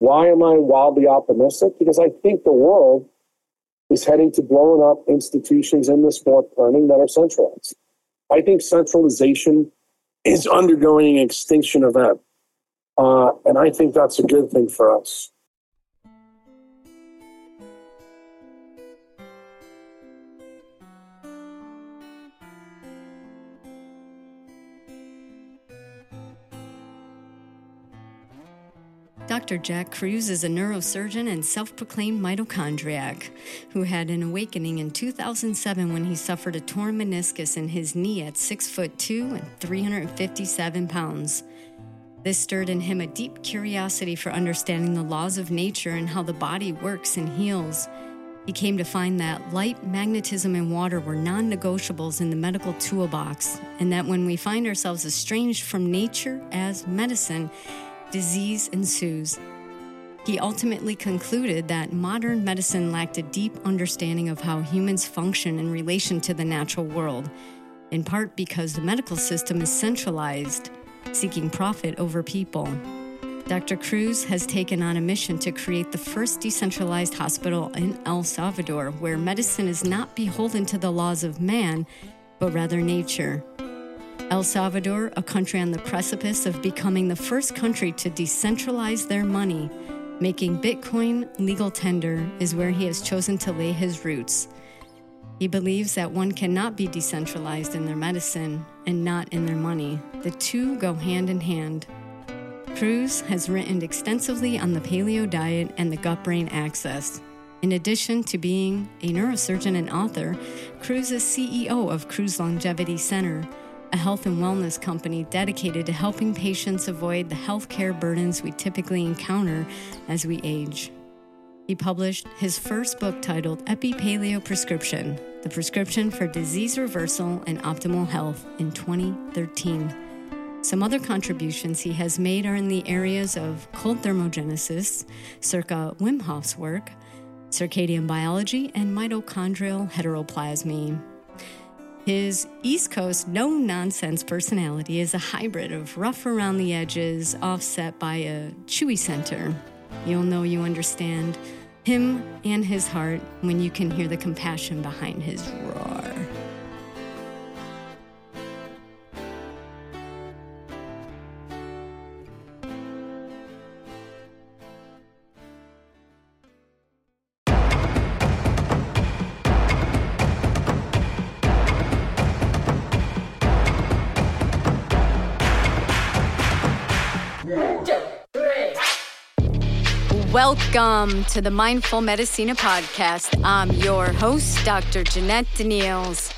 Why am I wildly optimistic? Because I think the world is heading to blowing up institutions in this fourth turning that are centralized. I think centralization is undergoing an extinction event. Uh, and I think that's a good thing for us. Dr. Jack Kruse is a neurosurgeon and self proclaimed mitochondriac who had an awakening in 2007 when he suffered a torn meniscus in his knee at 6 foot 2 and 357 pounds. This stirred in him a deep curiosity for understanding the laws of nature and how the body works and heals. He came to find that light, magnetism, and water were non negotiables in the medical toolbox, and that when we find ourselves estranged from nature as medicine, disease ensues. He ultimately concluded that modern medicine lacked a deep understanding of how humans function in relation to the natural world, in part because the medical system is centralized, seeking profit over people. Dr. Kruse has taken on a mission to create the first decentralized hospital in El Salvador where medicine is not beholden to the laws of man, but rather nature. El Salvador, a country on the precipice of becoming the first country to decentralize their money, making Bitcoin legal tender, is where he has chosen to lay his roots. He believes that one cannot be decentralized in their medicine and not in their money. The two go hand in hand. Kruse has written extensively on the paleo diet and the gut brain axis. In addition to being a neurosurgeon and author, Kruse is CEO of Kruse Longevity Center, a health and wellness company dedicated to helping patients avoid the healthcare burdens we typically encounter as we age. He published his first book titled Epi Paleo Prescription The Prescription for Disease Reversal and Optimal Health in 2013. Some other contributions he has made are in the areas of cold thermogenesis, circa Wim Hof's work, circadian biology, and mitochondrial heteroplasmy. His East Coast no nonsense personality is a hybrid of rough around the edges, offset by a chewy center. You'll know you understand him and his heart when you can hear the compassion behind his roar. Welcome to the Mindful Medicina podcast. I'm your host, Dr. Jeanette Daniels.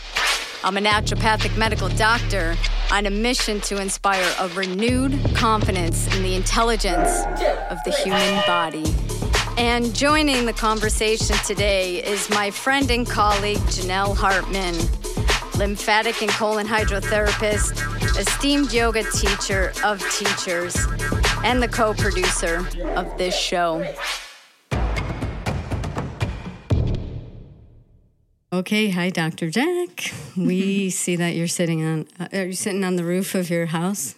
I'm a naturopathic medical doctor on a mission to inspire a renewed confidence in the intelligence of the human body. And joining the conversation today is my friend and colleague, Janelle Hartman, lymphatic and colon hydrotherapist, esteemed yoga teacher of teachers and the co producer of this show. Okay, hi, Dr. Jack. We see that you're sitting on. Uh, are you sitting on the roof of your house?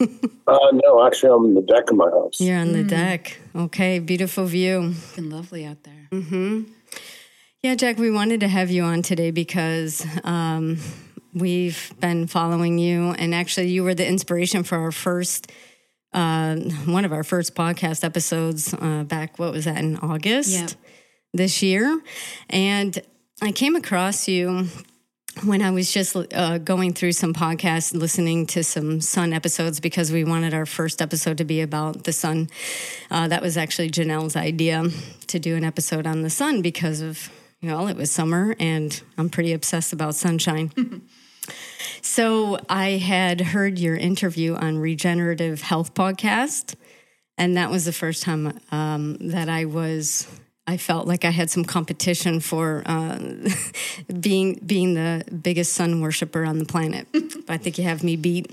uh, no, actually, I'm on the deck of my house. You're on the mm. deck. Okay, beautiful view. It's been lovely out there. Mm-hmm. Yeah, Jack, we wanted to have you on today because um, we've been following you, and actually, you were the inspiration for our first uh, one of our first podcast episodes uh, back, what was that, in August yep. this year. And I came across you when I was just uh, going through some podcasts, listening to some sun episodes because we wanted our first episode to be about the sun. Uh, that was actually Janelle's idea to do an episode on the sun because of, you know, it was summer and I'm pretty obsessed about sunshine. So I had heard your interview on Regenerative Health Podcast, and that was the first time um, that I was. I felt like I had some competition for uh, being being the biggest sun worshiper on the planet. I think you have me beat.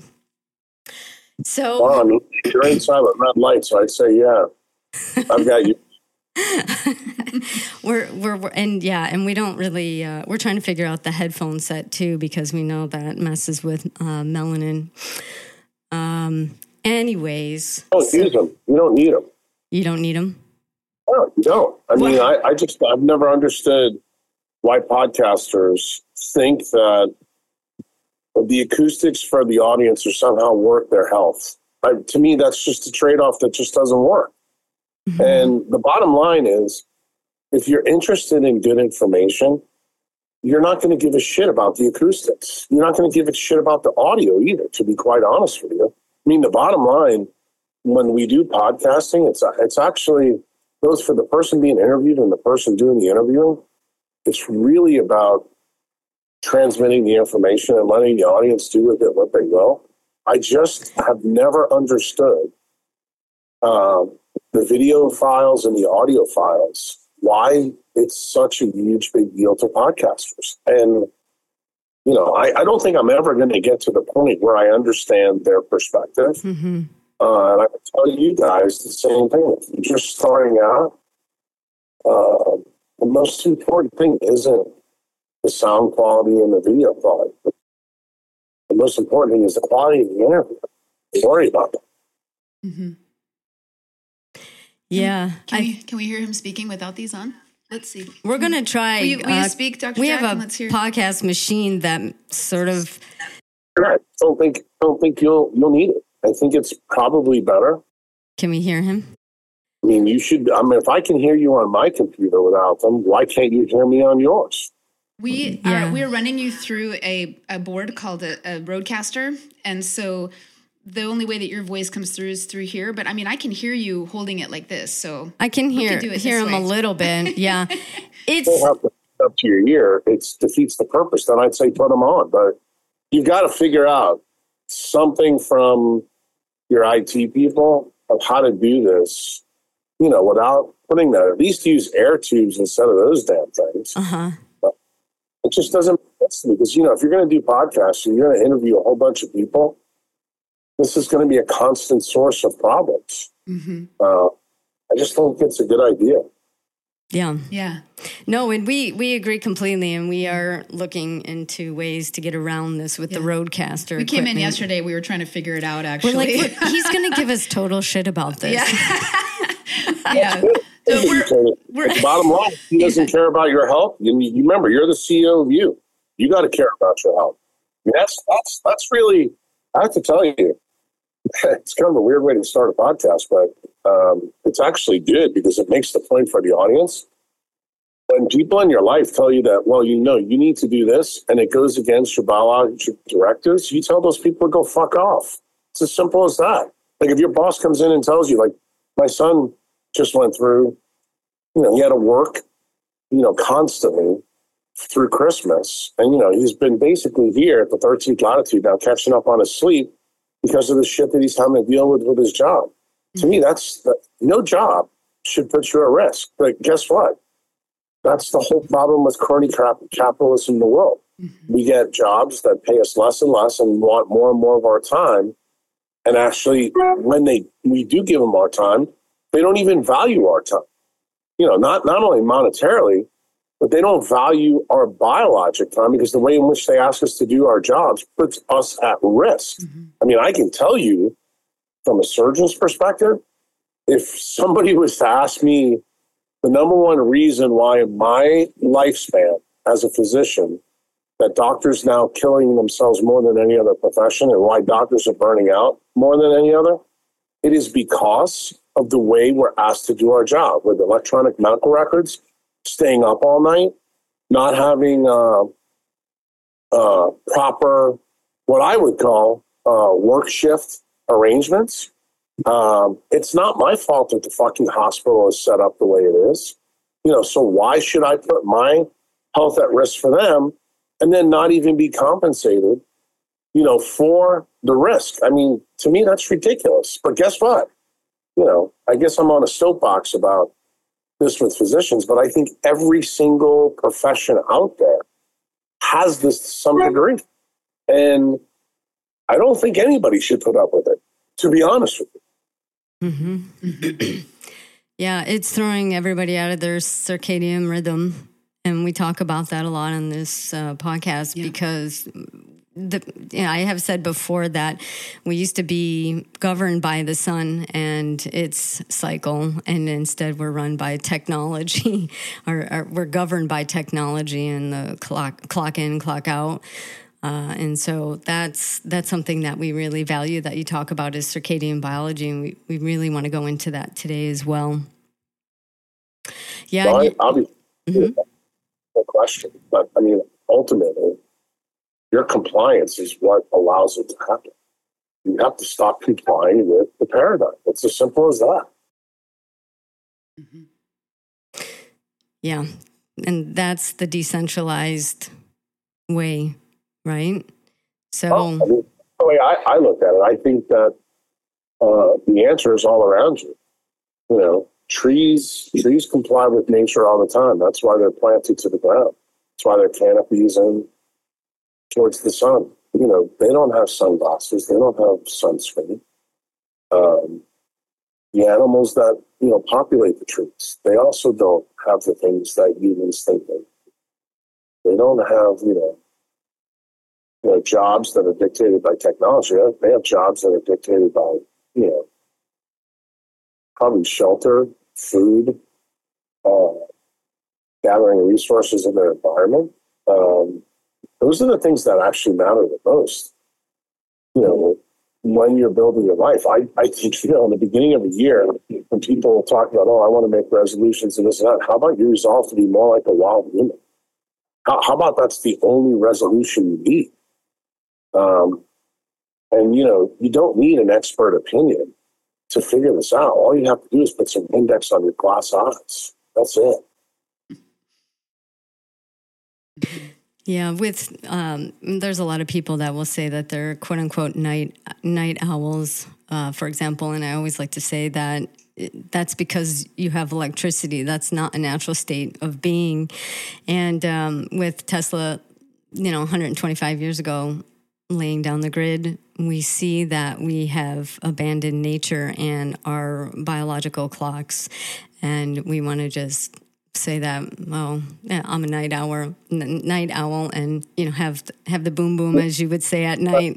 So well, I mean, you're inside with red light, so I'd say yeah. I've got you we're, we're, we're and yeah, and we don't really uh, we're trying to figure out the headphone set too because we know that messes with uh, melanin. Um. Anyways, don't so, use them. You don't need them. You don't need them. No, you don't. I mean, I, I just I've never understood why podcasters think that the acoustics for the audience are somehow worth their health. I, to me, that's just a trade off that just doesn't work. Mm-hmm. And the bottom line is if you're interested in good information, you're not going to give a shit about the acoustics. You're not going to give a shit about the audio either, to be quite honest with you. I mean, the bottom line when we do podcasting, it's, it's actually goes for the person being interviewed and the person doing the interview. It's really about transmitting the information and letting the audience do with it what they will. I just have never understood um, the video files and the audio files, why it's such a huge big deal to podcasters. And, you know, I, I don't think I'm ever going to get to the point where I understand their perspective. Mm-hmm. Uh, and I can tell you guys the same thing. If you're just starting out, uh, the most important thing isn't the sound quality and the video quality. The most important thing is the quality of the interview. Don't worry about that. Mm-hmm. Yeah. Can, I, we, can we hear him speaking without these on? Let's see. We're going to try. Will you, will you uh, speak, Dr. We Jack, have a podcast machine that sort of. I don't think don't think you'll you'll need it. I think it's probably better. Can we hear him? I mean, you should. I mean, if I can hear you on my computer without them, why can't you hear me on yours? We yeah. are we are running you through a, a board called a, a RODECaster, and so the only way that your voice comes through is through here. But I mean, I can hear you holding it like this, so I can hear hear him way. a little bit. Yeah, it's up to your ear. It defeats the purpose. Then I'd say put them on, but you've got to figure out something from your IT people of how to do this, you know, without putting that. At least use air tubes instead of those damn things. Uh-huh. It just doesn't make sense to me because, you know, if you're going to do podcasts and you're going to interview a whole bunch of people, this is going to be a constant source of problems. Mm-hmm. Uh, I just don't think it's a good idea. Yeah. Yeah. No, and we we agree completely, and we are looking into ways to get around this with yeah. the RODECaster. We came in yesterday. We were trying to figure it out. Actually, we're like, he's going to give us total shit about this. Yeah. yeah. So we're, we're bottom line, he doesn't care about your health. You, you remember, you're the CEO of you. You got to care about your health. I mean, that's that's that's really. I have to tell you, it's kind of a weird way to start a podcast, but um, it's actually good because it makes the point for the audience. When people in your life tell you that, well, you know, you need to do this, and it goes against your biological directives, you tell those people to go fuck off. It's as simple as that. Like if your boss comes in and tells you, like, my son just went through, you know, he had to work, you know, constantly through Christmas. And, you know, he's been basically here at the 13th latitude now, catching up on his sleep because of the shit that he's having to deal with with his job. Mm-hmm. To me, that's no job should put you at risk. But guess what? That's the whole problem with crony capitalism in the world. Mm-hmm. We get jobs that pay us less and less and want more and more of our time. And actually, when they we do give them our time, they don't even value our time. You know, not not only monetarily, but they don't value our biologic time because the way in which they ask us to do our jobs puts us at risk. Mm-hmm. I mean, I can tell you from a surgeon's perspective, if somebody was to ask me the number one reason why my lifespan as a physician that doctors now killing themselves more than any other profession and why doctors are burning out more than any other it is because of the way we're asked to do our job with electronic medical records, staying up all night, not having uh, uh, proper, what I would call uh, work shift arrangements. Um, it's not my fault that the fucking hospital is set up the way it is. You know, so why should I put my health at risk for them and then not even be compensated, you know, for the risk? I mean, to me, that's ridiculous. But guess what? you know, I guess I'm on a soapbox about this with physicians, but I think every single profession out there has this to some degree. And I don't think anybody should put up with it, to be honest with you. Mm-hmm. yeah, it's throwing everybody out of their circadian rhythm. And we talk about that a lot on this uh, podcast yeah. because the, you know, I have said before that we used to be governed by the sun and its cycle, and instead we're run by technology, or, or, we're governed by technology and the clock, clock in, clock out. Uh, and so that's that's something that we really value that you talk about is circadian biology, and we, we really want to go into that today as well. Yeah, well, I, will mm-hmm. no question, but I mean, ultimately, your compliance is what allows it to happen. You have to stop complying with the paradigm. It's as simple as that. Mm-hmm. Yeah, and that's the decentralized way right? So, oh, I mean, the way I, I, look at it, I think that uh, the answer is all around you. You know, trees trees comply with nature all the time. That's why they're planted to the ground. That's why their canopies and towards the sun. You know, they don't have sunglasses. They don't have sunscreen. Um, the animals that you know populate the trees, they also don't have the things that humans think they. They don't have you know you know, jobs that are dictated by technology. They have jobs that are dictated by, you know, probably shelter, food, uh, gathering resources in their environment. Um, those are the things that actually matter the most. You know, when you're building your life, I, I think, you know, in the beginning of a year, when people talk about, oh, I want to make resolutions and this and that, how about you resolve to be more like a wild human? How, how about that's the only resolution you need? Um, and you know, you don't need an expert opinion to figure this out. All you have to do is put some index on your glass eyes. That's it. Yeah, with um, there's a lot of people that will say that they're quote unquote night night owls, uh, for example, and I always like to say that that's because you have electricity. That's not a natural state of being. And um, with Tesla, you know, 125 years ago, laying down the grid, we see that we have abandoned nature and our biological clocks. And we want to just say that, well, yeah, I'm a night owl, night owl, and you know, have have the boom boom as you would say at night.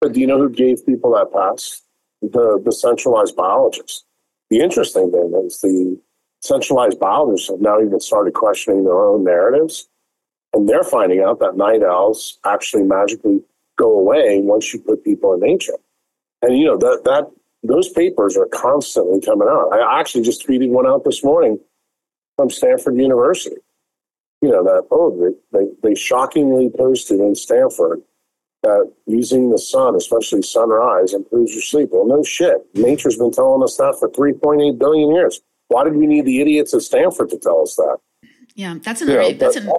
But do you know who gave people that pass? The the centralized biologists. The interesting thing is the centralized biologists have now even started questioning their own narratives and they're finding out that night owls actually magically go away once you put people in nature. And you know that that those papers are constantly coming out. I actually just tweeted one out this morning from Stanford University. You know that oh they, they, they shockingly posted in Stanford that using the sun, especially sunrise, improves your sleep. Well, no shit. Nature's been telling us that for 3.8 billion years. Why did we need the idiots at Stanford to tell us that? Yeah, that's an, you know, that's an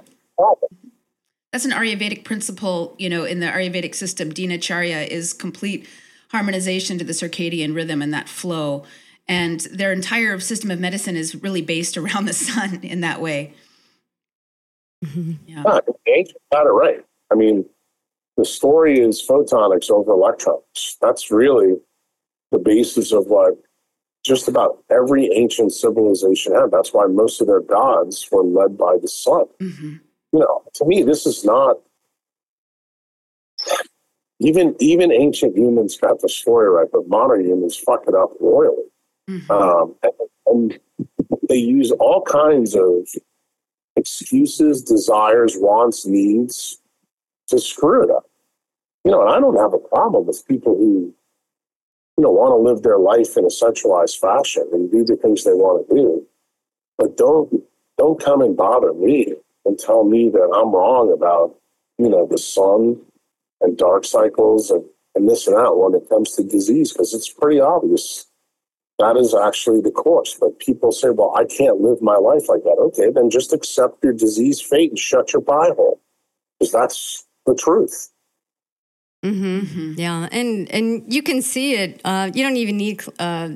that's an Ayurvedic principle, you know, in the Ayurvedic system, Dinacharya is complete harmonization to the circadian rhythm and that flow. And their entire system of medicine is really based around the sun in that way. Mm-hmm. Yeah. yeah got it right. I mean, the story is photonics over electrons. That's really the basis of what just about every ancient civilization had. That's why most of their gods were led by the sun. Mm-hmm you know, to me, this is not even even ancient humans got the story right, but modern humans fuck it up royally. Mm-hmm. Um, and, and they use all kinds of excuses, desires, wants, needs to screw it up. You know, and I don't have a problem with people who, you know, want to live their life in a centralized fashion and do the things they want to do. But don't don't come and bother me and tell me that I'm wrong about, you know, the sun and dark cycles and, and this and that when it comes to disease, because it's pretty obvious that is actually the course. But people say, well, I can't live my life like that. Okay, then just accept your disease fate and shut your pie hole, because that's the truth. Mm-hmm. Mm-hmm. Yeah, and and you can see it. Uh, you don't even need uh,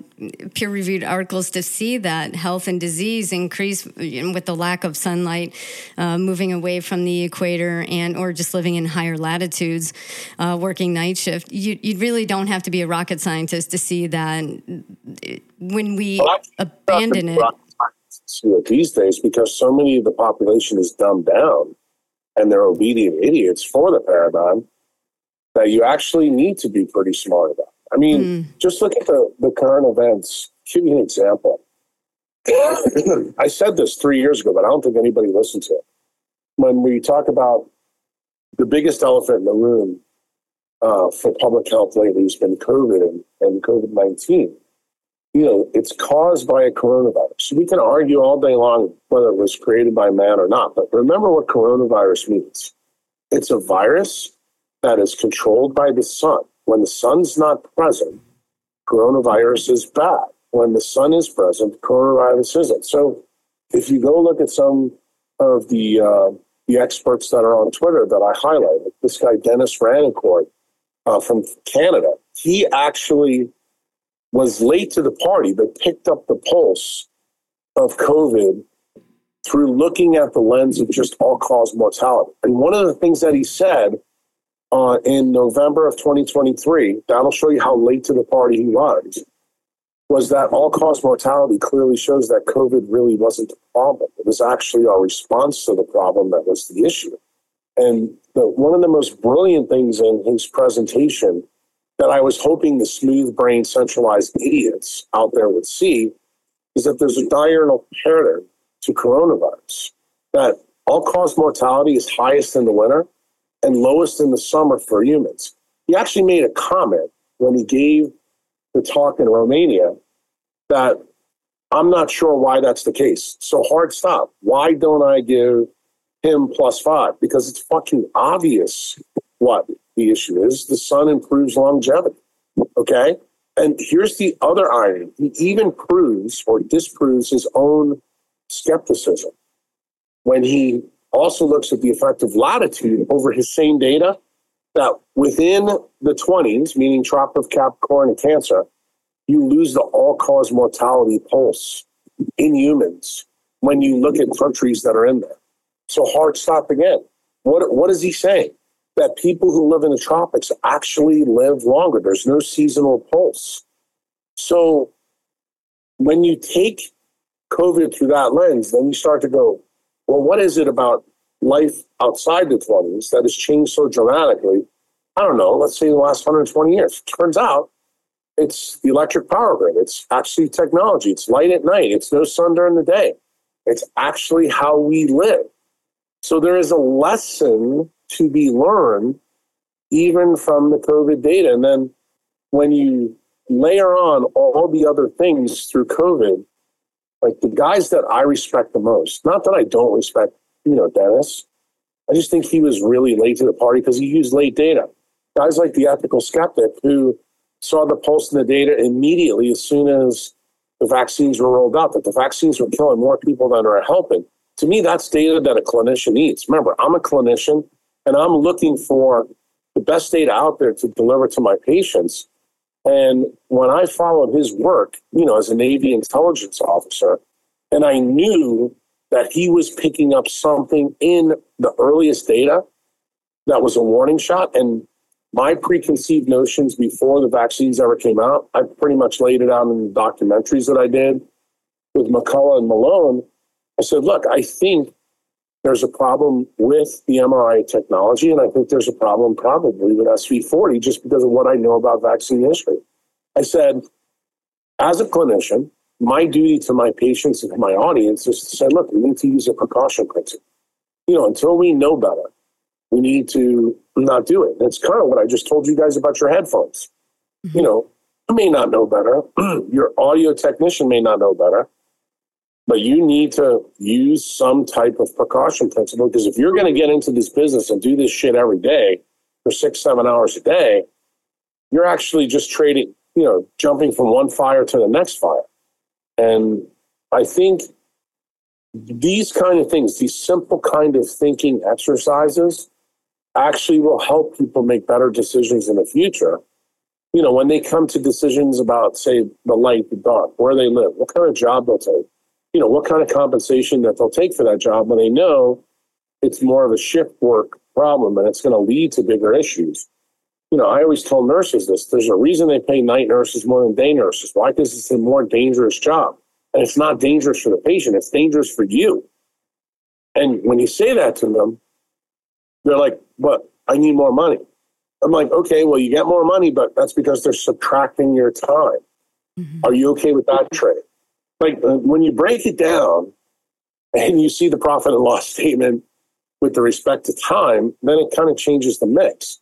peer reviewed articles to see that health and disease increase with the lack of sunlight, uh, moving away from the equator, and or just living in higher latitudes, uh, working night shift. You you really don't have to be a rocket scientist to see that when we well, abandon it. These days, because so many of the population is dumbed down and they're obedient idiots for the paradigm that you actually need to be pretty smart about. I mean, mm. just look at the, the current events. Give you an example. I said this three years ago, but I don't think anybody listened to it. When we talk about the biggest elephant in the room uh, for public health lately has been COVID and, and COVID 19. You know, it's caused by a coronavirus. We can argue all day long whether it was created by man or not, but remember what coronavirus means it's a virus that is controlled by the sun. When the sun's not present, coronavirus is bad. When the sun is present, coronavirus isn't. So if you go look at some of the uh, the experts that are on Twitter that I highlighted, this guy Dennis Rancourt uh, from Canada, he actually was late to the party, but picked up the pulse of COVID through looking at the lens of just all cause mortality. And one of the things that he said uh, in November of 2023, that'll show you how late to the party he was, was that all cause mortality clearly shows that COVID really wasn't the problem. It was actually our response to the problem that was the issue. And the, one of the most brilliant things in his presentation that I was hoping the smooth brain centralized idiots out there would see is that there's a diurnal pattern to coronavirus, that all cause mortality is highest in the winter and lowest in the summer for humans. He actually made a comment when he gave the talk in Romania that I'm not sure why that's the case. So hard stop. Why don't I give him plus five? Because it's fucking obvious what the issue is. The sun improves longevity. Okay. And here's the other irony. He even proves or disproves his own skepticism when he also looks at the effect of latitude over his same data that within the 20s, meaning tropic of Capricorn and Cancer, you lose the all cause mortality pulse in humans when you look at countries that are in there. So hard stop again. What, what is he saying? That people who live in the tropics actually live longer. There's no seasonal pulse. So when you take COVID through that lens, then you start to go, well, what is it about life outside the 20s that has changed so dramatically? I don't know, let's say the last 120 years. Turns out it's the electric power grid. It's actually technology. It's light at night. It's no sun during the day. It's actually how we live. So there is a lesson to be learned even from the COVID data. And then when you layer on all the other things through COVID, like the guys that I respect the most, not that I don't respect, you know, Dennis. I just think he was really late to the party because he used late data. Guys like the ethical skeptic who saw the pulse in the data immediately as soon as the vaccines were rolled out, that the vaccines were killing more people than are helping. To me, that's data that a clinician needs. Remember, I'm a clinician and I'm looking for the best data out there to deliver to my patients. And when I followed his work, you know, as a Navy intelligence officer, and I knew that he was picking up something in the earliest data that was a warning shot. And my preconceived notions before the vaccines ever came out, I pretty much laid it out in the documentaries that I did with McCullough and Malone. I said, look, I think there's a problem with the mRNA technology, and I think there's a problem probably with SV40 just because of what I know about vaccine history. I said, as a clinician, my duty to my patients and to my audience is to say, look, we need to use a precaution principle. You know, until we know better, we need to not do it. That's kind of what I just told you guys about your headphones. Mm-hmm. You know, you may not know better. your audio technician may not know better, but you need to use some type of precaution principle because if you're going to get into this business and do this shit every day for six, seven hours a day, you're actually just trading, you know, jumping from one fire to the next fire. And I think these kind of things, these simple kind of thinking exercises, actually will help people make better decisions in the future. You know, when they come to decisions about, say, the light, the dark, where they live, what kind of job they'll take, you know, what kind of compensation that they'll take for that job when they know it's more of a shift work problem and it's going to lead to bigger issues. You know, I always tell nurses this there's a reason they pay night nurses more than day nurses. Why? Because it's a more dangerous job. And it's not dangerous for the patient, it's dangerous for you. And when you say that to them, They're like, but I need more money. I'm like, okay, well, you get more money, but that's because they're subtracting your time. Mm-hmm. Are you okay with that trade? Like uh, when you break it down and you see the profit and loss statement with the respect to time, then it kind of changes the mix.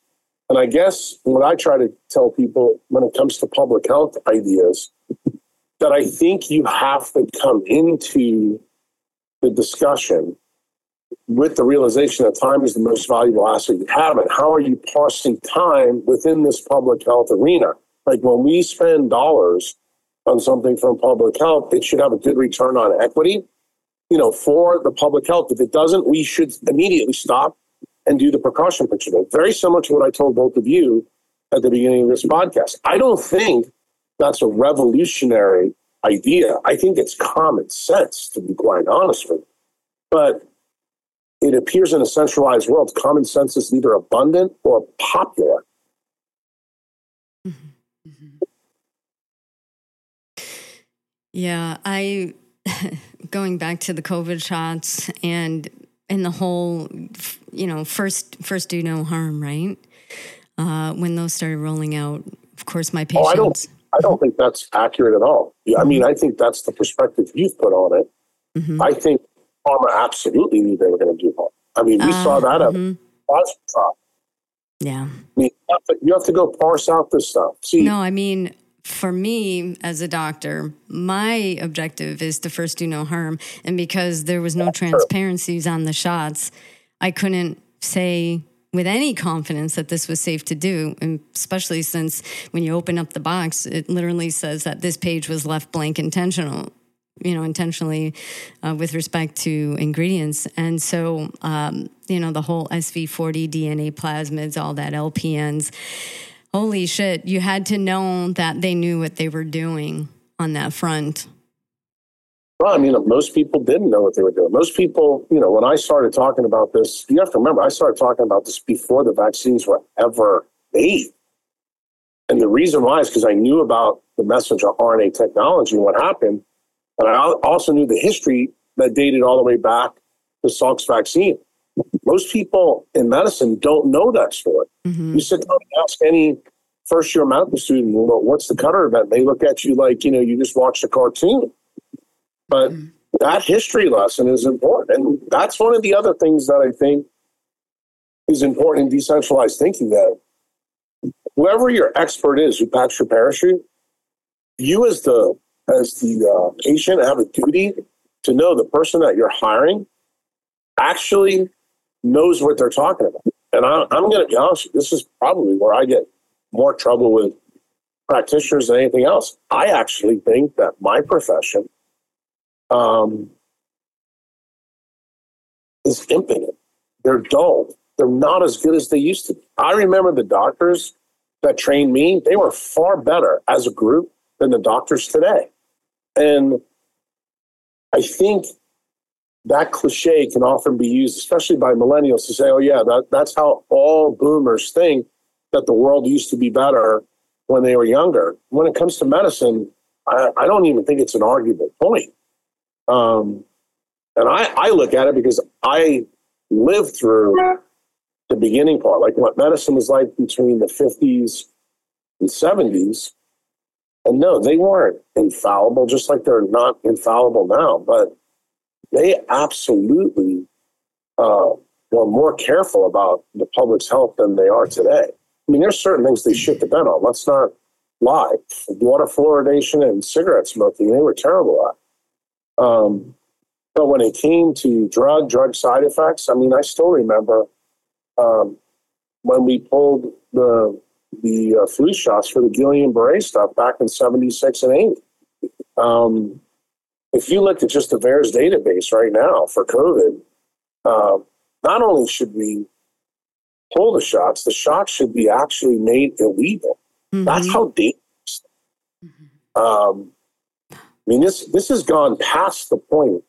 And I guess what I try to tell people when it comes to public health ideas, that I think you have to come into the discussion with the realization that time is the most valuable asset you have. And how are you parsing time within this public health arena? Like when we spend dollars on something from public health, it should have a good return on equity, you know, for the public health. If it doesn't, we should immediately stop and do the precaution principle. Very similar to what I told both of you at the beginning of this podcast. I don't think that's a revolutionary idea. I think it's common sense, to be quite honest with you. But it appears in a centralized world, common sense is either abundant or popular. Mm-hmm. Mm-hmm. Yeah, I going back to the COVID shots and and the whole, you know, first first do no harm, right? Uh, when those started rolling out, of course, my patients. Oh, I don't, I don't think that's accurate at all. I mean, I think that's the perspective you've put on it. Mm-hmm. I think pharma absolutely knew they were going to do harm. I mean, we uh, saw that at mm-hmm. Yeah. I mean, you have, to, you have to go parse out this stuff. See, no, I mean, for me as a doctor, my objective is to first do no harm. And because there was no transparencies on the shots, I couldn't say with any confidence that this was safe to do, and especially since when you open up the box, it literally says that this page was left blank intentional you know, intentionally uh, with respect to ingredients. And so, um, you know, the whole SV40 DNA plasmids, all that LPNs, holy shit, you had to know that they knew what they were doing on that front. Well, I mean, most people didn't know what they were doing. Most people, you know, when I started talking about this, you have to remember, I started talking about this before the vaccines were ever made. And the reason why is because I knew about the messenger RNA technology and what happened. And I also knew the history that dated all the way back to Salk's vaccine. Most people in medicine don't know that story. Mm-hmm. You sit down and ask any first year medical student, well, what's the Cutter event? They look at you like, you know, you just watched a cartoon. But mm-hmm. that history lesson is important. And that's one of the other things that I think is important in decentralized thinking that whoever your expert is who packs your parachute, you as the as the uh, patient have a duty to know the person that you're hiring actually knows what they're talking about. And I, I'm going to be honest, this is probably where I get more trouble with practitioners than anything else. I actually think that my profession um, is impotent. They're dull. They're not as good as they used to be. I remember the doctors that trained me, they were far better as a group than the doctors today. And I think that cliche can often be used, especially by millennials, to say, oh, yeah, that, that's how all boomers think that the world used to be better when they were younger. When it comes to medicine, I, I don't even think it's an arguable point. Um, and I, I look at it because I lived through the beginning part, like what medicine was like between the 50s and 70s. And no, they weren't infallible, just like they're not infallible now. But they absolutely uh, were more careful about the public's health than they are today. I mean, there's certain things they shit the bed on. Let's not lie. Water fluoridation and cigarette smoking, they were terrible at. Um, but when it came to drug, drug side effects, I mean, I still remember um, when we pulled the the uh, flu shots for the Guillain-Barré stuff back in 76 and 80. Um, if you look at just the VAERS database right now for COVID, uh, not only should we pull the shots, the shots should be actually made illegal. Mm-hmm. That's how dangerous. Mm-hmm. Um, I mean, this this has gone past the point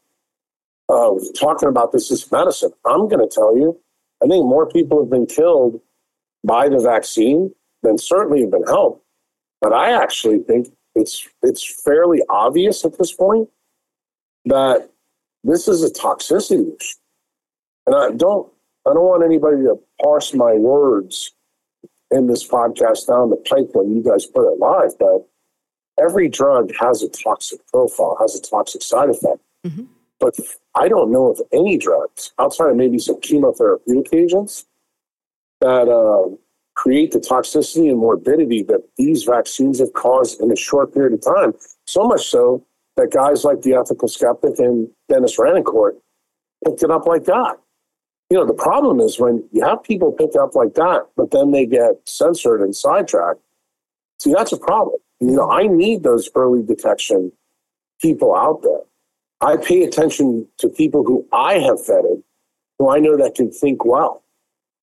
of talking about this as medicine. I'm going to tell you, I think more people have been killed by the vaccine than certainly have been helped. But I actually think it's it's fairly obvious at this point that this is a toxicity issue. And I don't I don't want anybody to parse my words in this podcast down the pipe when you guys put it live, but every drug has a toxic profile, has a toxic side effect. Mm-hmm. But I don't know of any drugs outside of maybe some chemotherapeutic agents that uh, create the toxicity and morbidity that these vaccines have caused in a short period of time. So much so that guys like the ethical skeptic and Dennis Rancourt picked it up like that. You know, the problem is when you have people pick up like that, but then they get censored and sidetracked. See, that's a problem. You know, I need those early detection people out there. I pay attention to people who I have vetted, who I know that can think well.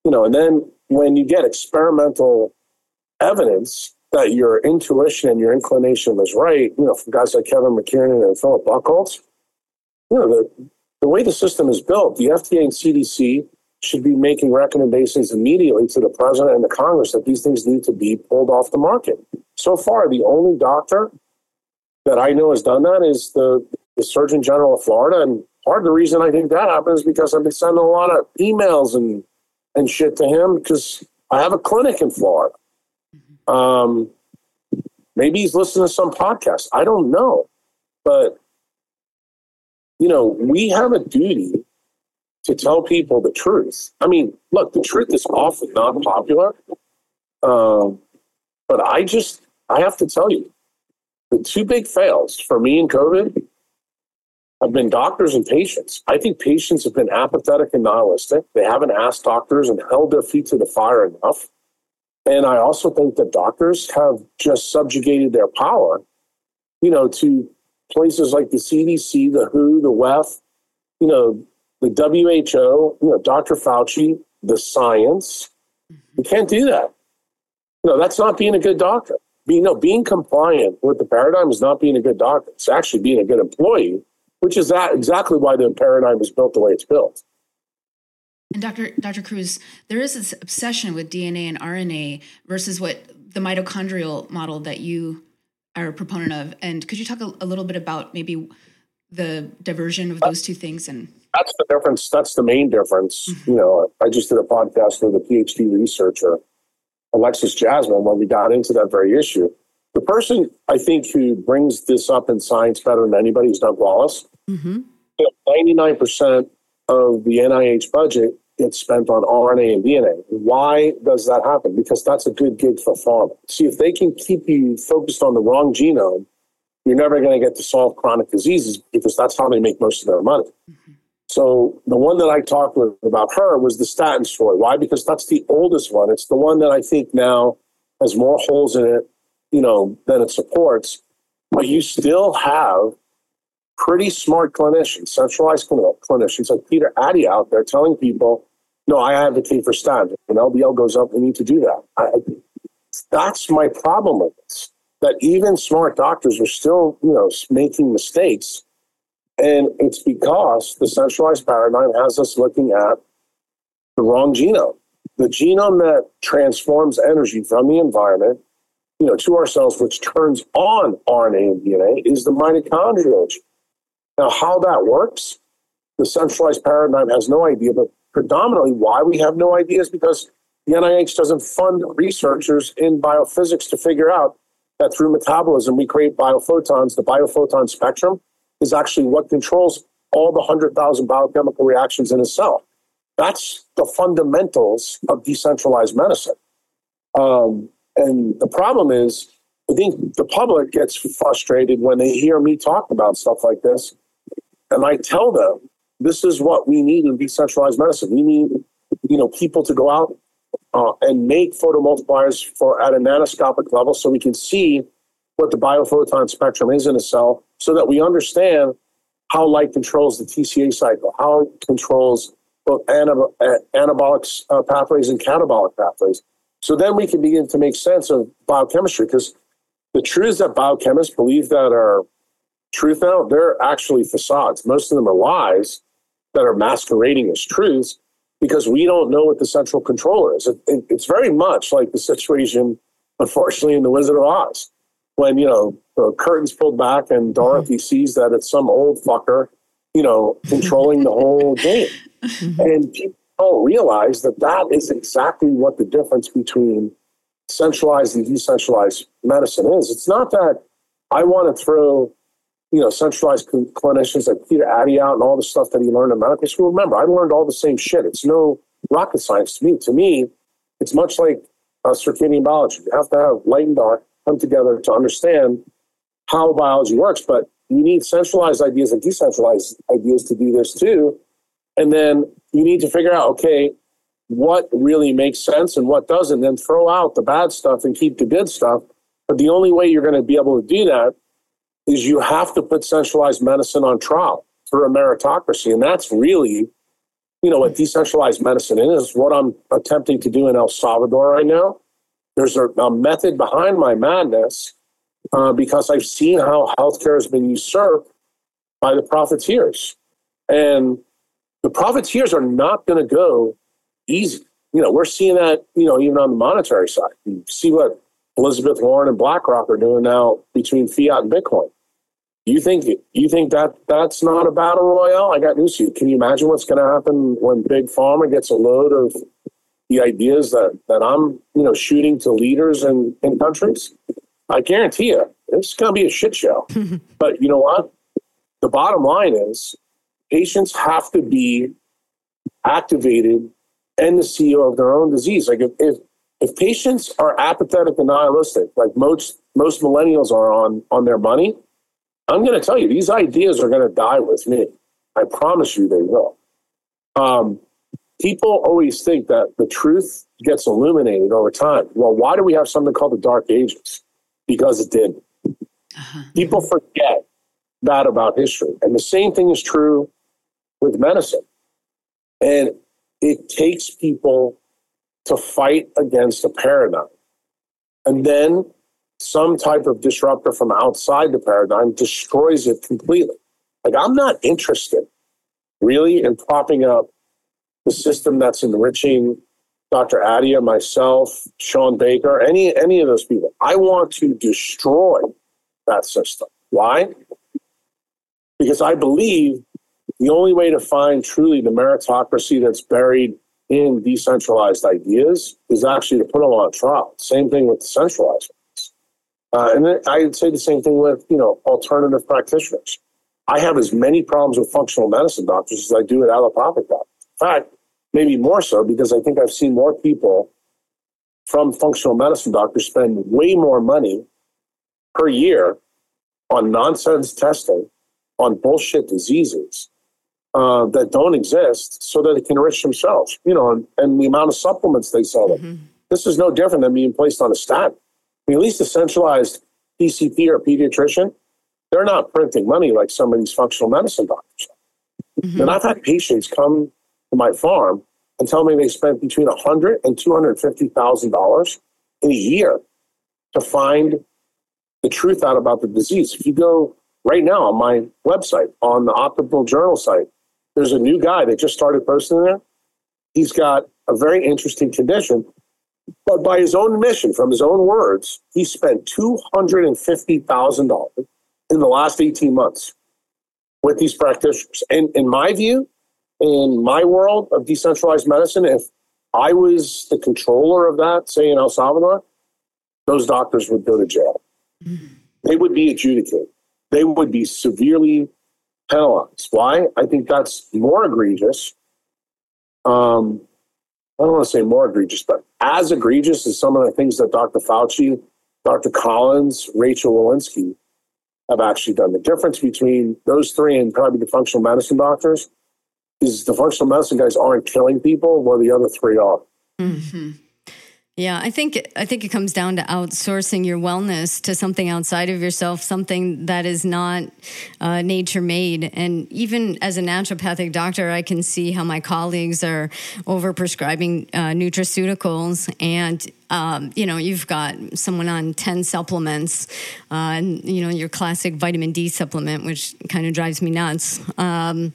You know, and then when you get experimental evidence that your intuition and your inclination was right, you know, from guys like Kevin McKiernan and Phillip Buckhaults, you know, the, the way the system is built, the FDA and CDC should be making recommendations immediately to the president and the Congress that these things need to be pulled off the market. So far, the only doctor that I know has done that is the, the Surgeon General of Florida. And part of the reason I think that happens is because I've been sending a lot of emails and and shit to him because I have a clinic in Florida. Um, maybe he's listening to some podcast. I don't know. But, you know, we have a duty to tell people the truth. I mean, look, the truth is often not popular. Um, but I just, I have to tell you, the two big fails for me in COVID have been doctors and patients. I think patients have been apathetic and nihilistic. They haven't asked doctors and held their feet to the fire enough. And I also think that doctors have just subjugated their power, you know, to places like the CDC, the WHO, the WEF, you know, the WHO, you know, Dr. Fauci, the science. Mm-hmm. You can't do that. Know, that's not being a good doctor. Being, no, being compliant with the paradigm is not being a good doctor. It's actually being a good employee which is that exactly why the paradigm is built the way it's built. And Dr. Dr. Kruse, there is this obsession with DNA and RNA versus what the mitochondrial model that you are a proponent of. And could you talk a, a little bit about maybe the diversion of those two things and that's the difference that's the main difference mm-hmm. you know i just did a podcast with a phd researcher alexis jasmine when we got into that very issue the person i think who brings this up in science better than anybody is doug wallace Mm-hmm. 99% of the NIH budget gets spent on RNA and DNA. Why does that happen? Because that's a good gig for pharma. See, if they can keep you focused on the wrong genome, you're never going to get to solve chronic diseases because that's how they make most of their money. Mm-hmm. So the one that I talked with about her was the statin story. Why? Because that's the oldest one. It's the one that I think now has more holes in it, you know, than it supports. But you still have pretty smart clinicians, centralized clinicians like Peter Attia out there telling people, no, I advocate for statins. When LDL goes up, we need to do that. I, that's my problem with this. That even smart doctors are still, you know, making mistakes. And it's because the centralized paradigm has us looking at the wrong genome. The genome that transforms energy from the environment, you know, to our cells, which turns on RNA and DNA, is the mitochondrial gene. Now, how that works, the centralized paradigm has no idea, but predominantly why we have no idea is because the NIH doesn't fund researchers in biophysics to figure out that through metabolism we create biophotons. The biophoton spectrum is actually what controls all the 100,000 biochemical reactions in a cell. That's the fundamentals of decentralized medicine. Um, and the problem is, I think the public gets frustrated when they hear me talk about stuff like this and I tell them, this is what we need in decentralized medicine. We need, you know, people to go out uh, and make photomultipliers for at a nanoscopic level so we can see what the biophoton spectrum is in a cell so that we understand how light controls the TCA cycle, how it controls both anab- anabolic uh, pathways and catabolic pathways. So then we can begin to make sense of biochemistry because the truths that biochemists believe that are truth now, they're actually facades. Most of them are lies that are masquerading as truths because we don't know what the central controller is. It, it, it's very much like the situation, unfortunately, in The Wizard of Oz, when, you know, the curtains pulled back and Dorothy mm-hmm. sees that it's some old fucker, you know, controlling the whole game. Mm-hmm. and people don't realize that that is exactly what the difference between centralized and decentralized medicine is. It's not that I want to throw, you know, centralized clinicians like Peter Attia out and all the stuff that he learned in medical school. Remember, I learned all the same shit. It's no rocket science to me. To me, it's much like uh, circadian biology. You have to have light and dark come together to understand how biology works, but you need centralized ideas and decentralized ideas to do this too. And then you need to figure out, okay, what really makes sense and what doesn't, then throw out the bad stuff and keep the good stuff. But the only way you're going to be able to do that is you have to put centralized medicine on trial through a meritocracy. And that's really, you know, what decentralized medicine is, what I'm attempting to do in El Salvador right now. There's a, a method behind my madness uh, because I've seen how healthcare has been usurped by the profiteers. And the profiteers are not going to go easy. You know, we're seeing that, you know, even on the monetary side. You see what Elizabeth Warren and BlackRock are doing now between fiat and Bitcoin. You think you think that that's not a battle royale? I got news for you. Can you imagine what's going to happen when Big Pharma gets a load of the ideas that, that I'm, you know, shooting to leaders in, in countries? I guarantee you, it's going to be a shit show. but you know what? The bottom line is patients have to be activated and the CEO of their own disease. Like if, if, if patients are apathetic and nihilistic, like most most millennials are on on their money, I'm going to tell you these ideas are going to die with me. I promise you they will. Um, people always think that the truth gets illuminated over time. Well, why do we have something called the Dark Ages? Because it did. Uh-huh. People forget that about history, and the same thing is true with medicine. And it takes people to fight against a paradigm. And then some type of disruptor from outside the paradigm destroys it completely. Like, I'm not interested really in propping up the system that's enriching Dr. Attia, myself, Shawn Baker, any, any of those people. I want to destroy that system. Why? Because I believe the only way to find truly the meritocracy that's buried in decentralized ideas is actually to put them on trial. Same thing with the centralized. Uh, and I'd say the same thing with, you know, alternative practitioners. I have as many problems with functional medicine doctors as I do with allopathic doctors. In fact, maybe more so because I think I've seen more people from functional medicine doctors spend way more money per year on nonsense testing on bullshit diseases uh, that don't exist so that they can enrich themselves, you know, and, and the amount of supplements they sell them. Mm-hmm. This is no different than being placed on a statin. At least a centralized PCP or pediatrician, they're not printing money like some of these functional medicine doctors. Mm-hmm. And I've had patients come to my farm and tell me they spent between $100 and $250,000 in a year to find the truth out about the disease. If you go right now on my website, on the Optimal Journal site, there's a new guy that just started posting there. He's got a very interesting condition, but by his own admission, from his own words, he spent $250,000 in the last 18 months with these practitioners. And in my view, in my world of decentralized medicine, if I was the controller of that, say in El Salvador, those doctors would go to jail. Mm-hmm. They would be adjudicated. They would be severely penalized. Why? I think that's more egregious. Um, I don't want to say more egregious, but as egregious as some of the things that Dr. Fauci, Dr. Collins, Rachel Walensky have actually done. The difference between those three and probably the functional medicine doctors is the functional medicine guys aren't killing people, while the other three are. Mm-hmm. Yeah, I think I think it comes down to outsourcing your wellness to something outside of yourself, something that is not uh, nature made. And even as a naturopathic doctor, I can see how my colleagues are over prescribing uh, nutraceuticals and um, you know, you've got someone on 10 supplements, uh, and, you know, your classic vitamin D supplement, which kind of drives me nuts, um,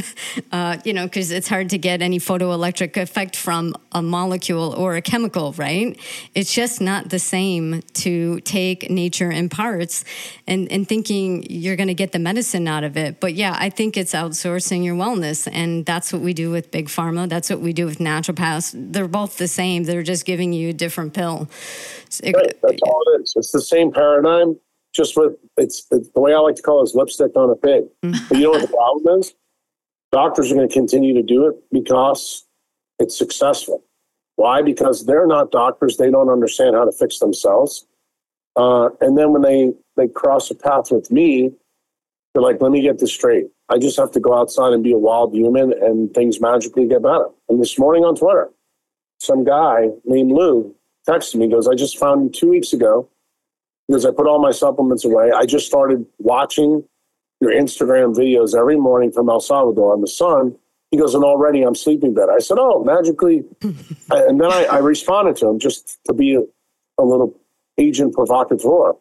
uh, you know, because it's hard to get any photoelectric effect from a molecule or a chemical, right? It's just not the same to take nature in parts and, and thinking you're going to get the medicine out of it. But yeah, I think it's outsourcing your wellness. And that's what we do with Big Pharma. That's what we do with naturopaths. They're both the same. They're just giving you a different pill. It, right, that's all it is. It's the same paradigm, just with it's, it's, the way I like to call it is lipstick on a pig. Mm-hmm. But you know what the problem is? Doctors are going to continue to do it because it's successful. Why? Because they're not doctors. They don't understand how to fix themselves. Uh, and then when they, they cross a path with me, they're like, let me get this straight. I just have to go outside and be a wild human and things magically get better. And this morning on Twitter, some guy named Lou texted me, goes, I just found you two weeks ago because I put all my supplements away. I just started watching your Instagram videos every morning from El Salvador on the sun. He goes, and already I'm sleeping better. I said, oh, magically. and then I, I, responded to him just to be a, a little agent provocateur.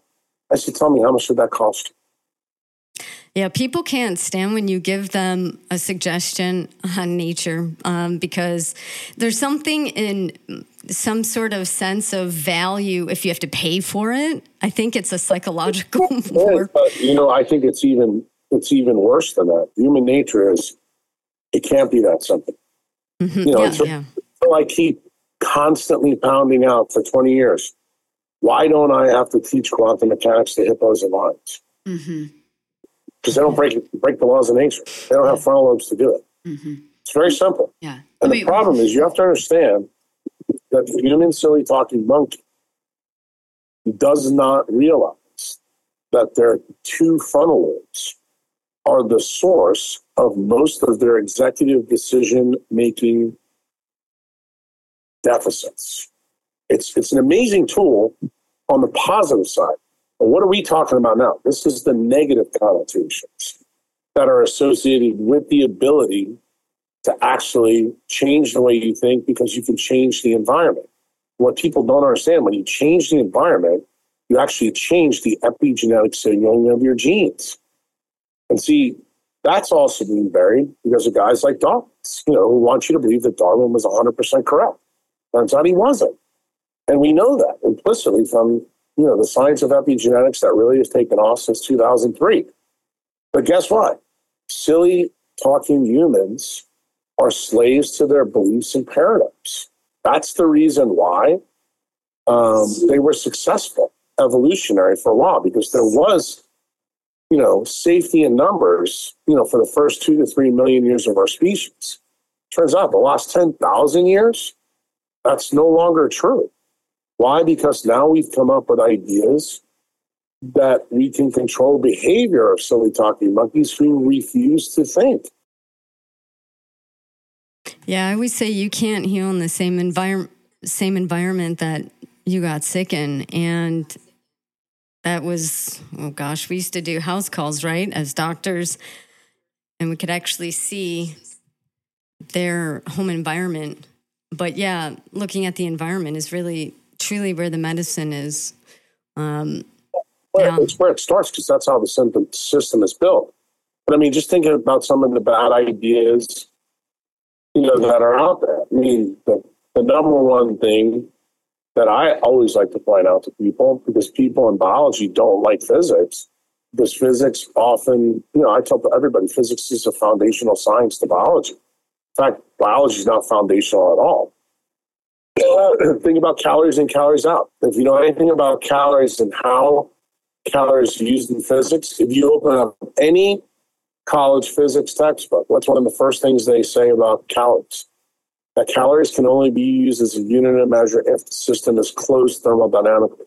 I said, tell me, how much did that cost? Yeah, people can't stand when you give them a suggestion on nature um, because there's something in some sort of sense of value if you have to pay for it. I think it's a psychological. War. But, you know, I think it's even it's even worse than that. Human nature is it can't be that simple. Mm-hmm. You know, yeah, yeah. So I keep constantly pounding out for 20 years. Why don't I have to teach quantum mechanics to hippos and lions? Mm-hmm because they don't break break the laws of nature. They don't have frontal lobes to do it. Mm-hmm. It's very simple. Yeah. And the problem is you have to understand that the human silly talking monkey does not realize that their two frontal lobes are the source of most of their executive decision making deficits. It's it's an amazing tool on the positive side. But what are we talking about now? This is the negative connotations that are associated with the ability to actually change the way you think because you can change the environment. What people don't understand when you change the environment, you actually change the epigenetic signaling of your genes. And see, that's also being buried because of guys like Darwin, you know, who want you to believe that Darwin was 100% correct. Turns out he wasn't. And we know that implicitly from you know, the science of epigenetics that really has taken off since 2003. But guess what? Silly talking humans are slaves to their beliefs and paradigms. That's the reason why um, they were successful evolutionary for a while because there was, you know, safety in numbers, you know, for the first two to three million years of our species. Turns out the last 10,000 years, that's no longer true. Why? Because now we've come up with ideas that we can control behavior of silly talking monkeys who refuse to think. Yeah, I always say you can't heal in the same environment same environment that you got sick in and that was oh gosh, we used to do house calls, right? As doctors and we could actually see their home environment. But yeah, looking at the environment is really truly where the medicine is. Um, well, yeah. It's where it starts because that's how the system is built. But I mean, just thinking about some of the bad ideas, you know, that are out there. I mean, the, the number one thing that I always like to point out to people, because people in biology don't like physics, because physics often, you know, I tell everybody physics is a foundational science to biology. In fact, biology is not foundational at all. think about calories in, calories out. If you know anything about calories and how calories are used in physics, if you open up any college physics textbook, what's one of the first things they say about calories? That calories can only be used as a unit of measure if the system is closed thermodynamically.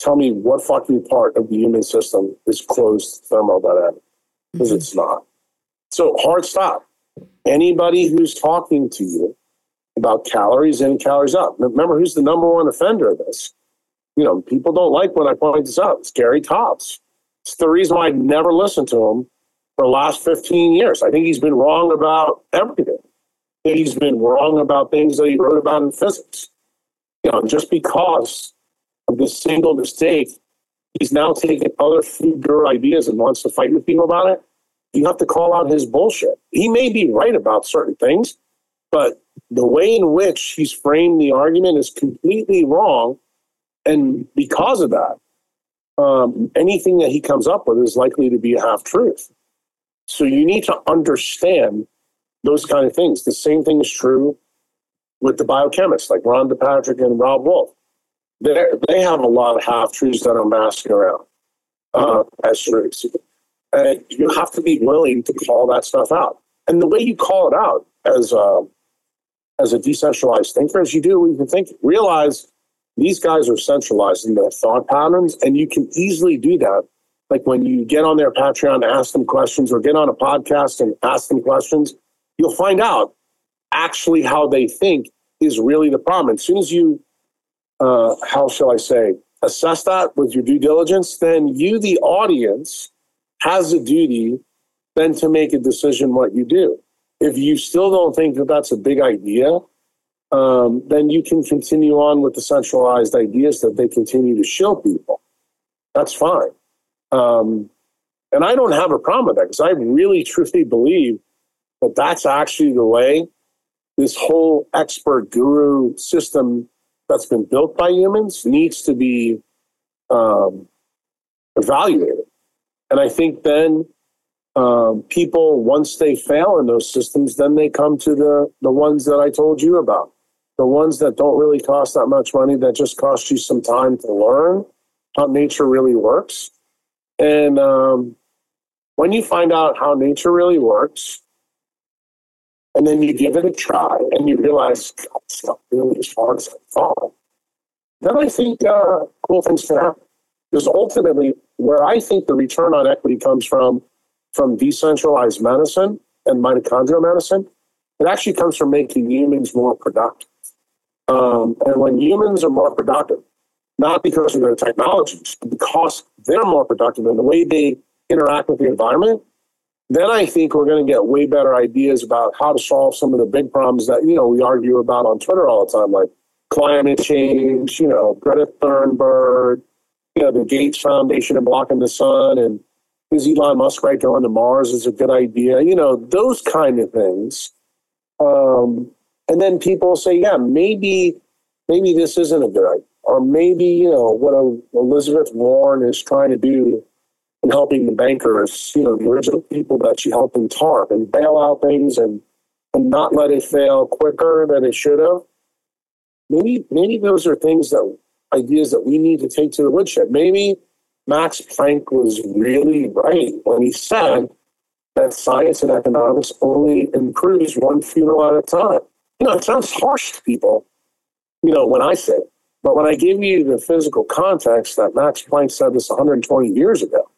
Tell me what fucking part of the human system is closed thermodynamically? Because mm-hmm. it's not. So hard stop. Anybody who's talking to you about calories in, calories out. Remember, who's the number one offender of this? You know, people don't like when I point this out. It's Gary Taubes. It's the reason why I never listened to him for the last 15 years. I think he's been wrong about everything. he's been wrong about things that he wrote about in physics. You know, just because of this single mistake, he's now taking other food guru ideas and wants to fight with people about it. You have to call out his bullshit. He may be right about certain things, but the way in which he's framed the argument is completely wrong. And because of that, um, anything that he comes up with is likely to be a half truth. So you need to understand those kind of things. The same thing is true with the biochemists like Rhonda Patrick and Robb Wolf. they they have a lot of half truths that are masking around uh, as truths. And you have to be willing to call that stuff out. And the way you call it out as a, as a decentralized thinker as you do you can think realize these guys are centralized in their thought patterns, and you can easily do that. Like when you get on their Patreon ask them questions or get on a podcast and ask them questions, you'll find out actually how they think is really the problem. As soon as you, uh, how shall I say, assess that with your due diligence, then you, the audience, has a duty then to make a decision what you do. If you still don't think that that's a big idea, um, then you can continue on with the centralized ideas that they continue to show people. That's fine. Um, and I don't have a problem with that because I really truly believe that that's actually the way this whole expert guru system that's been built by humans needs to be um, evaluated. And I think then um, people, once they fail in those systems, then they come to the, the ones that I told you about the ones that don't really cost that much money, that just cost you some time to learn how nature really works. And um, when you find out how nature really works, and then you give it a try and you realize it's not really as hard as I thought, then I think uh, cool things can happen. Because ultimately, where I think the return on equity comes from, from decentralized medicine and mitochondrial medicine, it actually comes from making humans more productive. Um, and when humans are more productive, not because of their technologies, but because they're more productive in the way they interact with the environment, then I think we're going to get way better ideas about how to solve some of the big problems that, you know, we argue about on Twitter all the time, like climate change, you know, Greta Thunberg, you know, the Gates Foundation and blocking the sun, and is Elon Musk right going to Mars is a good idea, you know, those kind of things. Um, and then people say, yeah, maybe maybe this isn't a good idea, or maybe you know what Elizabeth Warren is trying to do in helping the bankers, you know, the original people that she helped in TARP and bail out things and and not let it fail quicker than it should have. Maybe maybe those are things that ideas that we need to take to the woodshed. Maybe Max Planck was really right when he said that science and economics only improves one funeral at a time you know, it sounds harsh to people, you know, when I say it. But when I give you the physical context that Max Planck said this 120 years ago,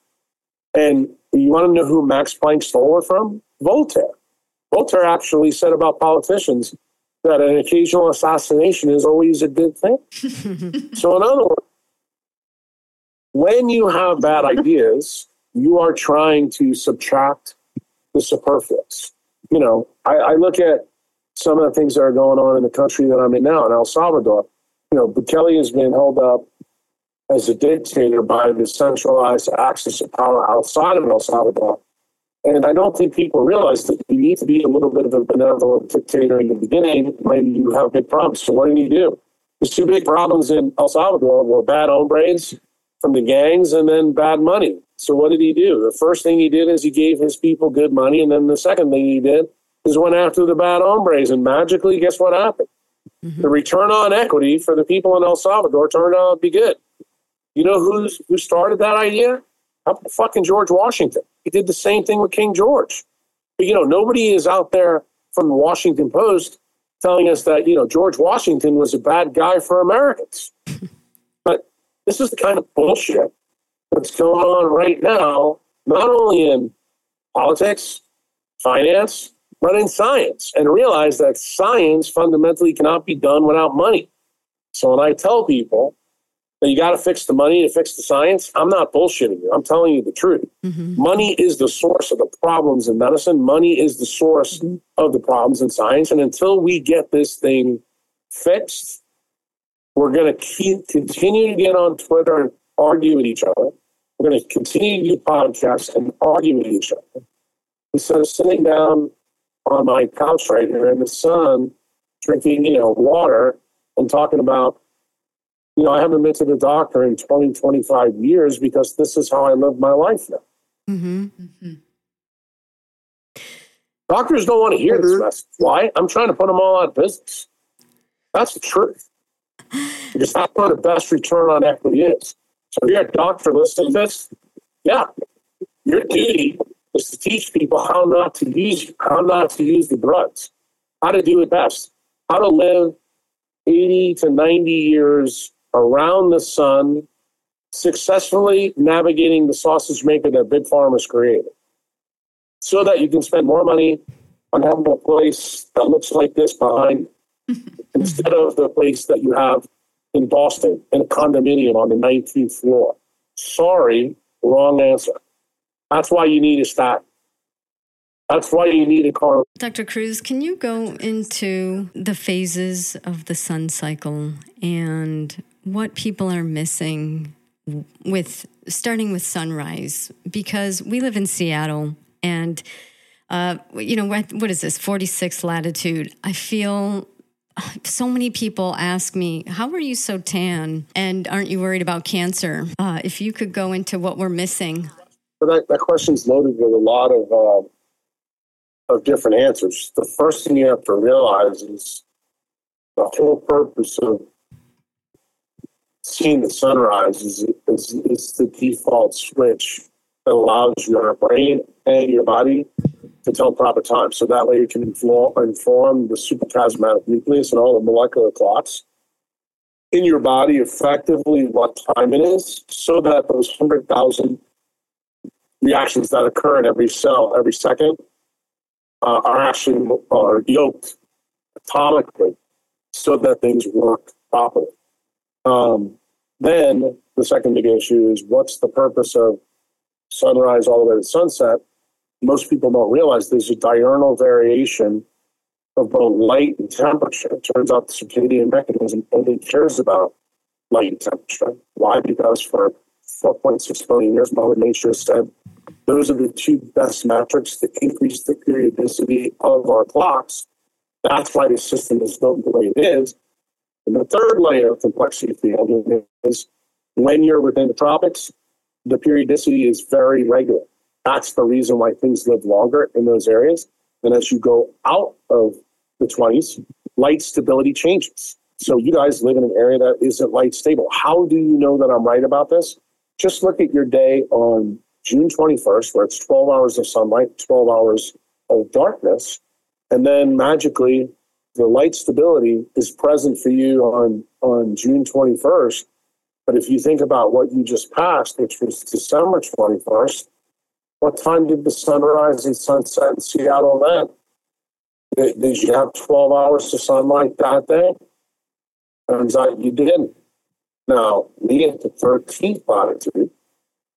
and you want to know who Max Planck stole it from? Voltaire. Voltaire actually said about politicians that an occasional assassination is always a good thing. so, in other words, when you have bad ideas, you are trying to subtract the superfluous. You know, I, I look at some of the things that are going on in the country that I'm in now, in El Salvador. You know, Bukele has been held up as a dictator by the centralized access to power outside of El Salvador. And I don't think people realize that you need to be a little bit of a benevolent dictator in the beginning when you have big problems. So what do you do? There's two big problems in El Salvador were bad hombres from the gangs and then bad money. So what did he do? The first thing he did is he gave his people good money, and then the second thing he did is went after the bad hombres, and magically, guess what happened? Mm-hmm. The return on equity for the people in El Salvador turned out to be good. You know who's who started that idea? How fucking George Washington? He did the same thing with King George. But you know, nobody is out there from the Washington Post telling us that you know George Washington was a bad guy for Americans. this is the kind of bullshit that's going on right now, not only in politics, finance, but in science and realize that science fundamentally cannot be done without money. So when I tell people that you got to fix the money to fix the science, I'm not bullshitting you. I'm telling you the truth. Mm-hmm. Money is the source of the problems in medicine. Money is the source mm-hmm. of the problems in science. And until we get this thing fixed, We're going to keep continue to get on Twitter and argue with each other. We're going to continue to do podcasts and argue with each other instead of sitting down on my couch right here in the sun, drinking, you know, water and talking about, you know, I haven't been to the doctor in 20, 25 years because this is how I live my life now. Mm-hmm. Mm-hmm. Doctors don't want to hear mm-hmm. this Why? I'm trying to put them all out of business. That's the truth. Because that's where the best return on equity is. So if you're a doctor listening to this, yeah, your duty is to teach people how not to use how not to use the drugs, how to do it best, how to live 80 to 90 years around the sun, successfully navigating the sausage maker that big pharma's created, so that you can spend more money on having a place that looks like this behind instead of the place that you have in Boston in a condominium on the 19th floor. Sorry, wrong answer. That's why you need a stack. That's why you need a car. Dr. Kruse, can you go into the phases of the sun cycle and what people are missing with starting with sunrise? Because we live in Seattle and, uh, you know, what, what is this, 46 latitude? I feel so many people ask me, How are you so tan? And aren't you worried about cancer? Uh, if you could go into what we're missing. But that, that question's loaded with a lot of, uh, of different answers. The first thing you have to realize is the whole purpose of seeing the sunrise is, is, is the default switch that allows your brain and your body tell proper time. So that way you can inform, inform the suprachiasmatic nucleus and all the molecular clocks in your body effectively what time it is so that those 100,000 reactions that occur in every cell every second uh, are actually are yoked atomically so that things work properly. Um, then the second big issue is what's the purpose of sunrise all the way to sunset? Most people don't realize there's a diurnal variation of both light and temperature. It turns out the circadian mechanism only cares about light and temperature. Why? Because for 4.6 billion years, Mother Nature said those are the two best metrics to increase the periodicity of our clocks. That's why the system is built the way it is. And the third layer of complexity field is when you're within the tropics, the periodicity is very regular. That's the reason why things live longer in those areas. And as you go out of the 20s, light stability changes. So you guys live in an area that isn't light stable. How do you know that I'm right about this? Just look at your day on June 21st, where it's 12 hours of sunlight, 12 hours of darkness, and then magically the light stability is present for you on, on June 21st. But if you think about what you just passed, which was December 21st, what time did the sunrise and sunset in Seattle then? Did, did you have 12 hours of sunlight that day? Turns out you didn't. Now, me at the 13th latitude,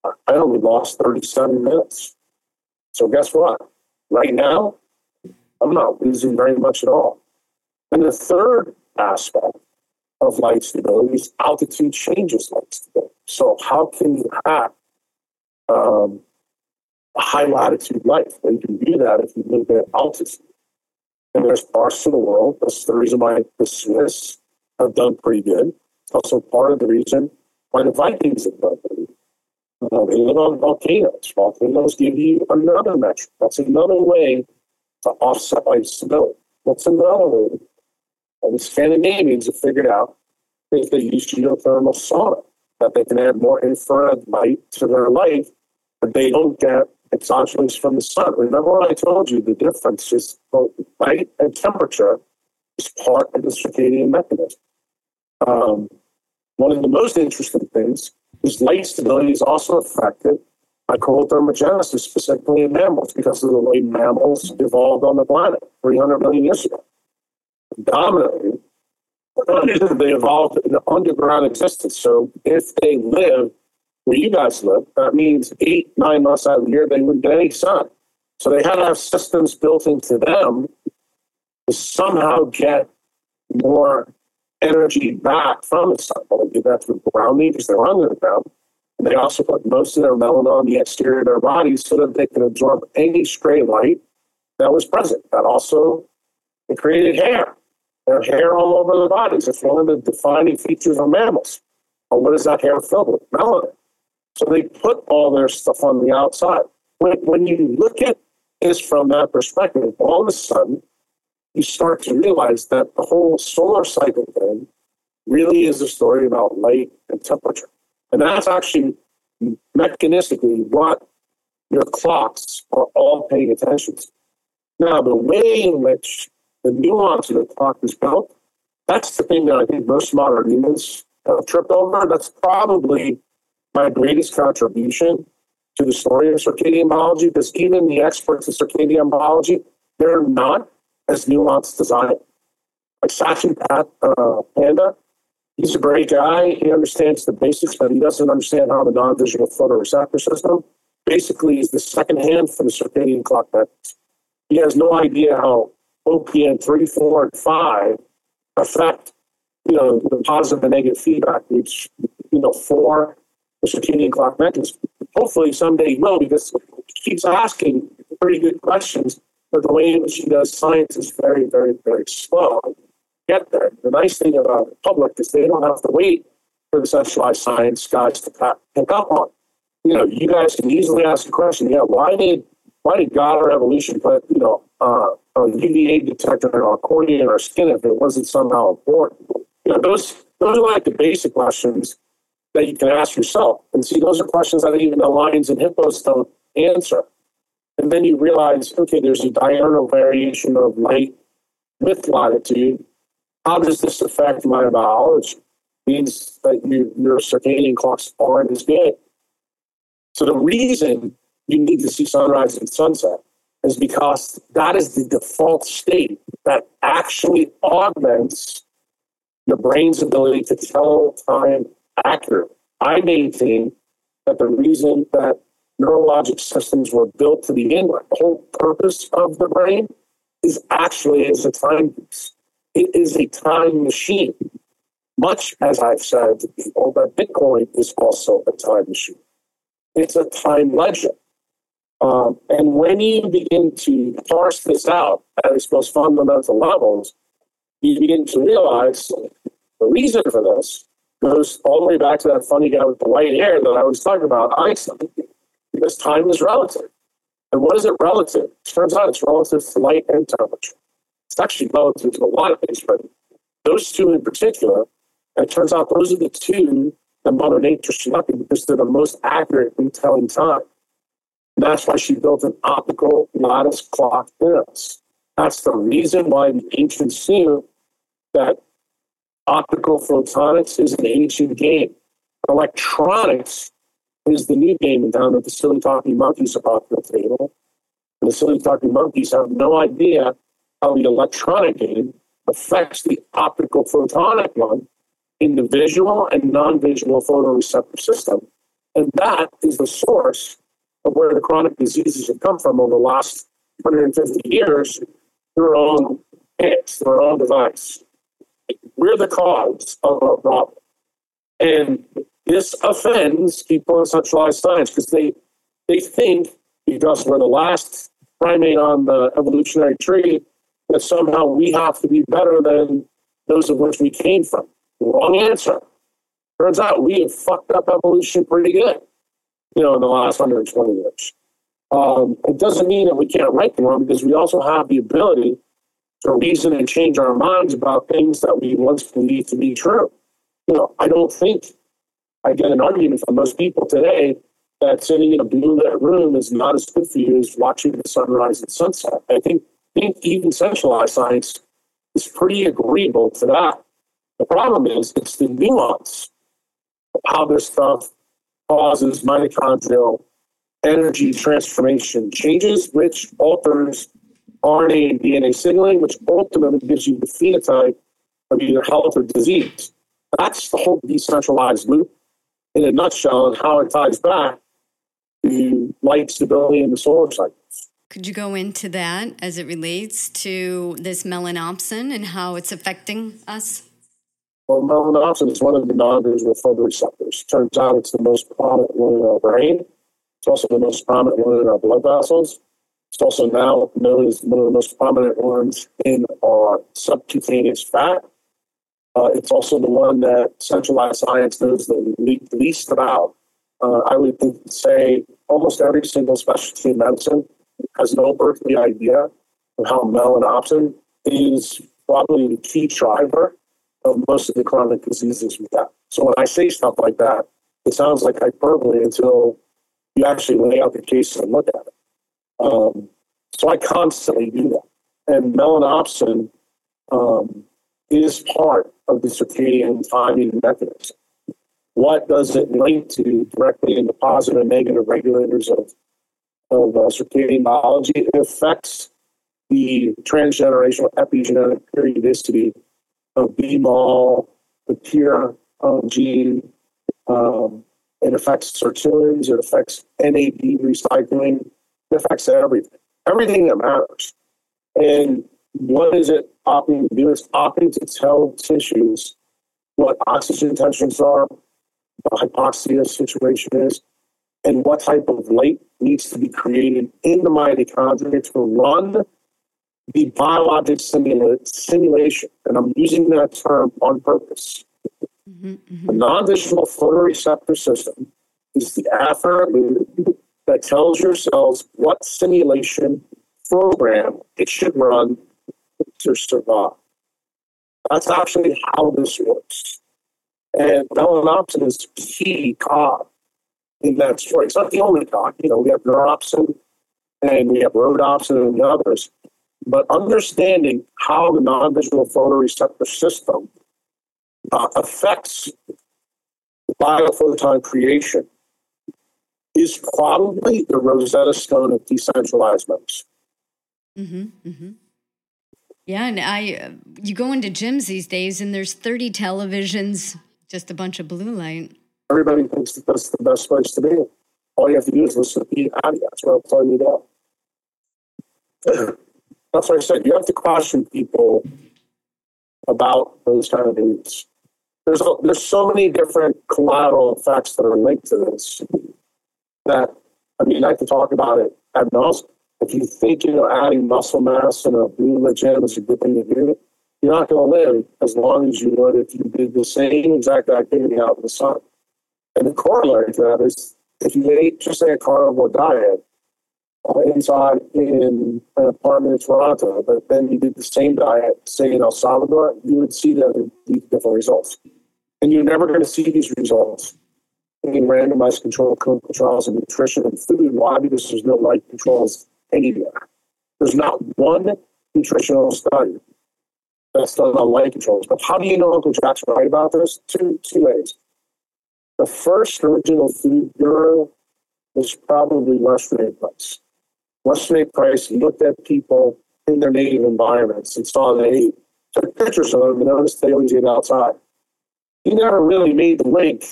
I only lost 37 minutes. So guess what? Right now, I'm not losing very much at all. And the third aspect of light stability is altitude changes light stability. So how can you have um, high latitude life. And you can do that if you live at altitude. And there's parts of the world, that's the reason why the Swiss have done pretty good. It's also part of the reason why the Vikings have done pretty good. Uh, they live on volcanoes. Volcanoes give you another metric. That's another way to offset stability. What's another way? And the Scandinavians have figured out if they use geothermal sauna, that they can add more infrared light to their life, but they don't get exogenous from the sun. Remember what I told you, the difference is both light and temperature is part of the circadian mechanism. Um, one of the most interesting things is light stability is also affected by cold thermogenesis, specifically in mammals, because of the way mammals evolved on the planet 300 million years ago. Dominantly, they evolved in underground existence. So if they live where you guys live, that means eight, nine months out of the year, they wouldn't get any sun. So they had to have systems built into them to somehow get more energy back from the sun. Well, they did that through grounding because they were under the ground. And they also put most of their melanin on the exterior of their bodies so that they could absorb any stray light that was present. That also created hair. Their hair all over their bodies. It's one of the defining features of mammals. Well, what is that hair filled with? Melanin. So they put all their stuff on the outside. When, when you look at this from that perspective, all of a sudden, you start to realize that the whole solar cycle thing really is a story about light and temperature. And that's actually mechanistically what your clocks are all paying attention to. Now, the way in which the nuance of the clock is built, that's the thing that I think most modern humans have tripped over. That's probably my greatest contribution to the story of circadian biology, because even the experts in circadian biology, they're not as nuanced as I am. Like Satchin uh, Panda, he's a great guy. He understands the basics, but he doesn't understand how the non-visual photoreceptor system basically is the second hand for the circadian clock methods. He has no idea how OPN 3, 4, and 5 affect, you know, the positive and negative feedback loops, you know, for the circadian clock mechanism. Hopefully someday he will because he keeps asking pretty good questions, but the way in which he does science is very, very, very slow. Get there. The nice thing about the public is they don't have to wait for the centralized science guys to pick up on. You know, you guys can easily ask a question. Yeah, why did why did God or evolution put you know uh, a UVA detector in our cornea and our skin if it wasn't somehow important? You know, those those are like the basic questions that you can ask yourself. And see, those are questions that even the lions and hippos don't answer. And then you realize, okay, there's a diurnal variation of light with latitude. How does this affect my biology? Means that you, your circadian clocks aren't as good. So the reason you need to see sunrise and sunset is because that is the default state that actually augments your brain's ability to tell time accurately. I maintain that the reason that neurologic systems were built to begin with, the whole purpose of the brain is actually as a timepiece. It is a time machine. Much as I've said to people that Bitcoin is also a time machine. It's a time ledger. Um, and when you begin to parse this out at its most fundamental levels, you begin to realize the reason for this goes all the way back to that funny guy with the white hair that I was talking about, Einstein, because time is relative. And what is it relative? It turns out it's relative to light and temperature. It's actually relative to a lot of things, but those two in particular, and it turns out those are the two that Mother Nature selected because they're the most accurate in telling time. And that's why she built an optical lattice clock in us. That's the reason why the ancients knew that optical photonics is an ancient game. Electronics is the new game down that the silly talking monkeys are the table. And the silly talking monkeys have no idea how the electronic game affects the optical photonic one in the visual and non-visual photoreceptor system. And that is the source of where the chronic diseases have come from over the last 150 years through our own hands, through our own device. We're the cause of our problem. And this offends people in centralized science because they, they think because we're the last primate on the evolutionary tree that somehow we have to be better than those of which we came from. Wrong answer. Turns out we have fucked up evolution pretty good, you know, in the last 120 years. Um, it doesn't mean that we can't right the wrong because we also have the ability to reason and change our minds about things that we once believed to be true. You know, I don't think I get an argument from most people today that sitting in a blue lit room is not as good for you as watching the sunrise and sunset. I think, think even centralized science is pretty agreeable to that. The problem is it's the nuance of how this stuff causes mitochondrial energy transformation changes, which alters RNA and DNA signaling, which ultimately gives you the phenotype of either health or disease. That's the whole decentralized loop in a nutshell and how it ties back to light stability in the solar cycles. Could you go into that as it relates to this melanopsin and how it's affecting us? Well, melanopsin is one of the non-visual photoreceptors. Turns out it's the most prominent one in our brain. It's also the most prominent one in our blood vessels. It's also now known as one of the most prominent ones in our subcutaneous fat. Uh, it's also the one that centralized science knows the least about. Uh, I would say almost every single specialty in medicine has no earthly idea of how melanopsin is probably the key driver of most of the chronic diseases we have. So when I say stuff like that, it sounds like hyperbole until you actually lay out the case and look at it. Um, so I constantly do that. And melanopsin um, is part of the circadian timing mechanism. What does it link to directly in the positive and negative regulators of, of uh, circadian biology? It affects the transgenerational epigenetic periodicity of BMAL, the PER um, gene. Um, it affects sirtuins, it affects NAD recycling, affects everything, everything that matters. And what is it opting to do? It's opting to tell tissues what oxygen tensions are, what hypoxia situation is, and what type of light needs to be created in the mitochondria to run the biologic simula- simulation, and I'm using that term on purpose. Mm-hmm, mm-hmm. The non-visual photoreceptor system is the afferent that tells your cells what simulation program it should run to survive. That's actually how this works. And melanopsin is key cog in that story. It's not the only cog. You know, we have neuropsin and we have rhodopsin and others. But understanding how the non-visual photoreceptor system uh, affects biophoton creation is probably the Rosetta Stone of decentralized medicine. Mm-hmm, mm-hmm. Yeah, and I, uh, you go into gyms these days, and there's 30 televisions, just a bunch of blue light. Everybody thinks that that's the best place to be. All you have to do is listen to Pete Attia. That's what I'm telling you now. that's what I said. You have to caution people about those kind of things. There's there's so many different collateral effects that are linked to this that I mean I can talk about it ad nauseum. If you think you know adding muscle mass and a blue gym is a good thing to do, you're not going to live as long as you would if you did the same exact activity out in the sun. And the corollary to that is if you ate just say a carnivore diet, uh, inside in an apartment in Toronto, but then you did the same diet, say in El Salvador, you would see that different results. And you're never going to see these results in randomized controlled clinical trials of nutrition and food. Why? Because there's no light controls anywhere. There's not one nutritional study that's done on light controls. But how do you know Uncle Jack's right about this? Two two ways. The first original food bureau was probably Weston A. Price. Weston A. Price looked at people in their native environments and saw they took pictures of them and noticed they always ate outside. He never really made the link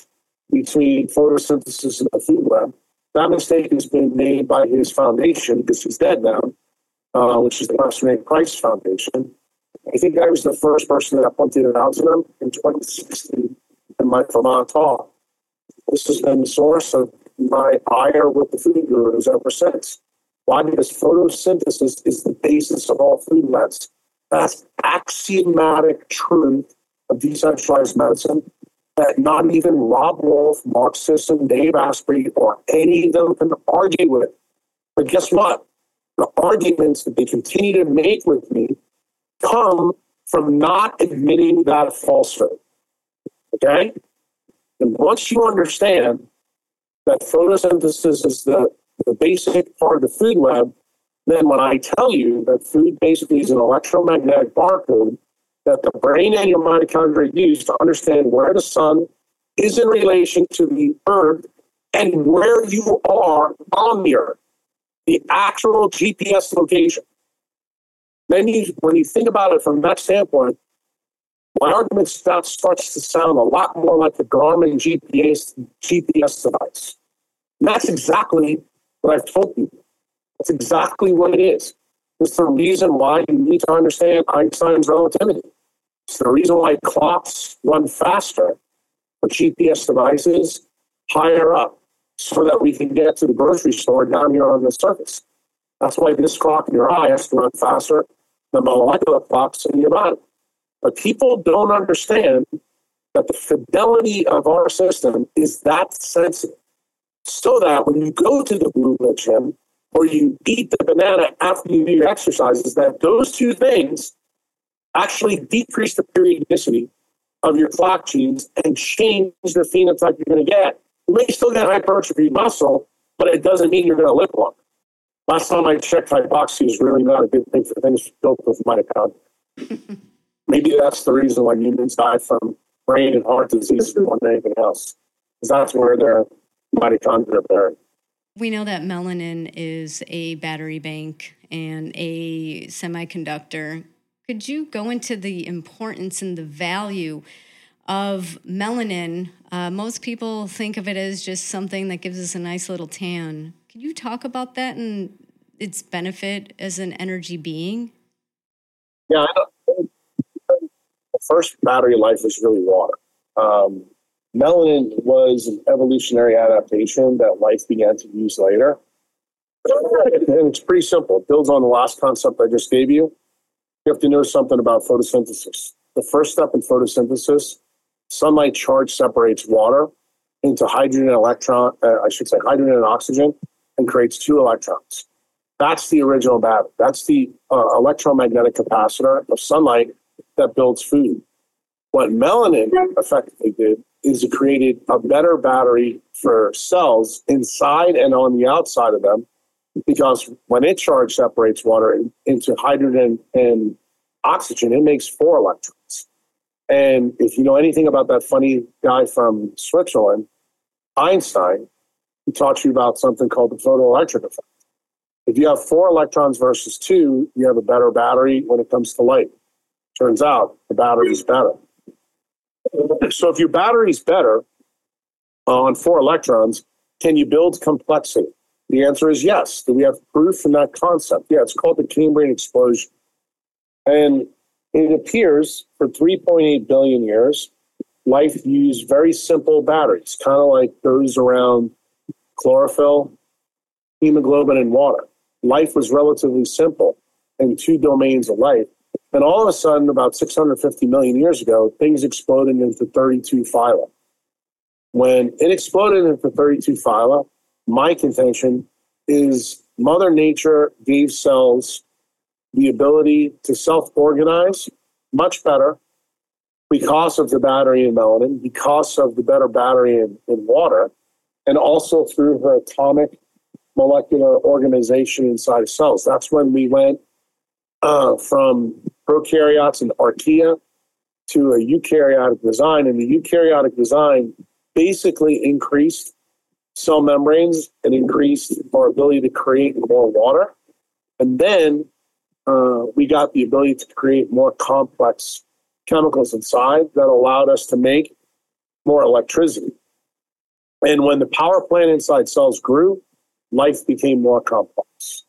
between photosynthesis and the food web. That mistake has been made by his foundation because he's dead now, uh, which is the A. Price Foundation. I think I was the first person that pointed it out to them in 2016 in my Vermont talk. This has been the source of my ire with the food gurus ever since. Why? Because photosynthesis is the basis of all food webs. That's axiomatic truth of decentralized medicine that not even Robb Wolf, Mark Sisson, Dave Asprey, or any of them can argue with. But guess what? The arguments that they continue to make with me come from not admitting that falsehood. Okay? And once you understand that photosynthesis is the the basic part of the food web, then when I tell you that food basically is an electromagnetic barcode that the brain and your mitochondria use to understand where the sun is in relation to the earth and where you are on the earth, the actual GPS location. Then you, when you think about it from that standpoint, my argument starts to sound a lot more like the Garmin GPS, GPS device. And that's exactly what I've told you. That's exactly what it is. It's the reason why you need to understand Einstein's relativity. The reason why clocks run faster for GPS devices higher up so that we can get to the grocery store down here on the surface. That's why this clock in your eye has to run faster than molecular clocks in your body. But people don't understand that the fidelity of our system is that sensitive. So that when you go to the blue gym or you eat the banana after you do your exercises, that those two things actually decrease the periodicity of your clock genes and change the phenotype you're going to get. You may still get hypertrophy muscle, but it doesn't mean you're going to live long. Last time I checked, hypoxia is really not a good thing for things built with mitochondria. Maybe that's the reason why humans die from brain and heart disease more than anything else, because that's where their mitochondria are buried. We know that melanin is a battery bank and a semiconductor. Could you go into the importance and the value of melanin? Uh, most people think of it as just something that gives us a nice little tan. Could you talk about that and its benefit as an energy being? Yeah, the first battery life was really water. Um, melanin was an evolutionary adaptation that life began to use later. And it's pretty simple. It builds on the last concept I just gave you. You have to know something about photosynthesis. The first step in photosynthesis, sunlight charge separates water into hydrogen and electron, uh, I should say hydrogen and oxygen, and creates two electrons. That's the original battery. That's the uh, electromagnetic capacitor of sunlight that builds food. What melanin effectively did is it created a better battery for cells inside and on the outside of them because when it charge separates water into hydrogen and oxygen, it makes four electrons. And if you know anything about that funny guy from Switzerland, Einstein, he taught you about something called the photoelectric effect. If you have four electrons versus two, you have a better battery when it comes to light. Turns out the battery is better. So if your battery is better on four electrons, can you build complexity? The answer is yes. Do we have proof from that concept? Yeah, it's called the Cambrian explosion. And it appears for 3.8 billion years, life used very simple batteries, kind of like those around chlorophyll, hemoglobin, and water. Life was relatively simple in two domains of life. And all of a sudden, about 650 million years ago, things exploded into 32 phyla. When it exploded into 32 phyla, my contention is Mother Nature gave cells the ability to self organize much better because of the battery in melanin, because of the better battery in, in water, and also through her atomic molecular organization inside of cells. That's when we went uh, from prokaryotes and archaea to a eukaryotic design. And the eukaryotic design basically increased cell membranes and increased our ability to create more water. And then uh, we got the ability to create more complex chemicals inside that allowed us to make more electricity. And when the power plant inside cells grew, life became more complex.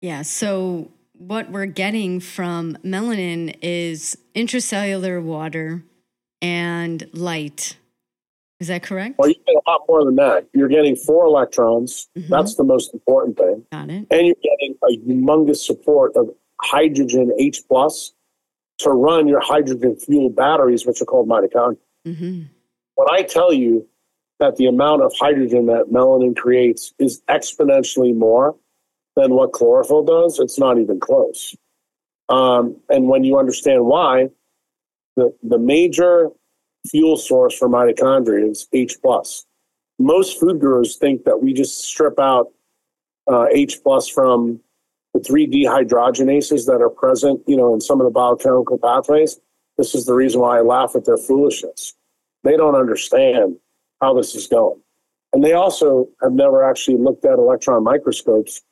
Yeah, so what we're getting from melanin is intracellular water and light. Is that correct? Well, you get a lot more than that. You're getting four electrons. Mm-hmm. That's the most important thing. Got it. And you're getting a humongous support of hydrogen H plus to run your hydrogen fuel batteries, which are called mitochondria. Mm-hmm. When I tell you that the amount of hydrogen that melanin creates is exponentially more than what chlorophyll does, it's not even close. Um, and when you understand why, the, the major fuel source for mitochondria is H plus. Most food gurus think that we just strip out uh, H plus from the three dehydrogenases that are present, you know, in some of the biochemical pathways. This is the reason why I laugh at their foolishness. They don't understand how this is going. And they also have never actually looked at electron microscopes,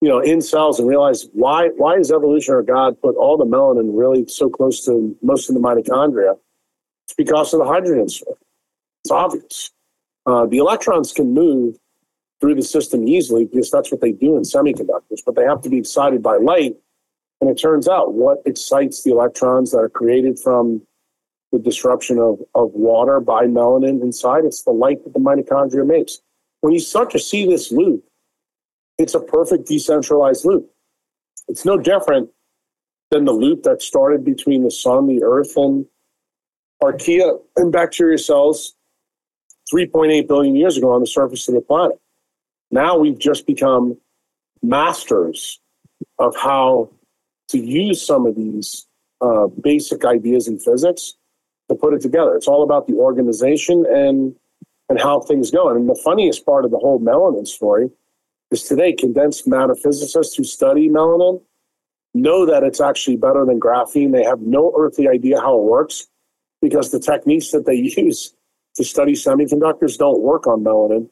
you know, in cells and realize why why is evolution or God put all the melanin really so close to most of the mitochondria? It's because of the hydrogen source. It's obvious. Uh, the electrons can move through the system easily because that's what they do in semiconductors, but they have to be excited by light And it turns out what excites the electrons that are created from the disruption of, of water by melanin inside, it's the light that the mitochondria makes. When you start to see this loop, it's a perfect decentralized loop. It's no different than the loop that started between the sun, the earth, and archaea and bacteria cells 3.8 billion years ago on the surface of the planet. Now we've just become masters of how to use some of these uh, basic ideas in physics to put it together. It's all about the organization and and how things go. And the funniest part of the whole melanin story is today condensed matter physicists who study melanin know that it's actually better than graphene. They have no earthly idea how it works because the techniques that they use to study semiconductors don't work on melanin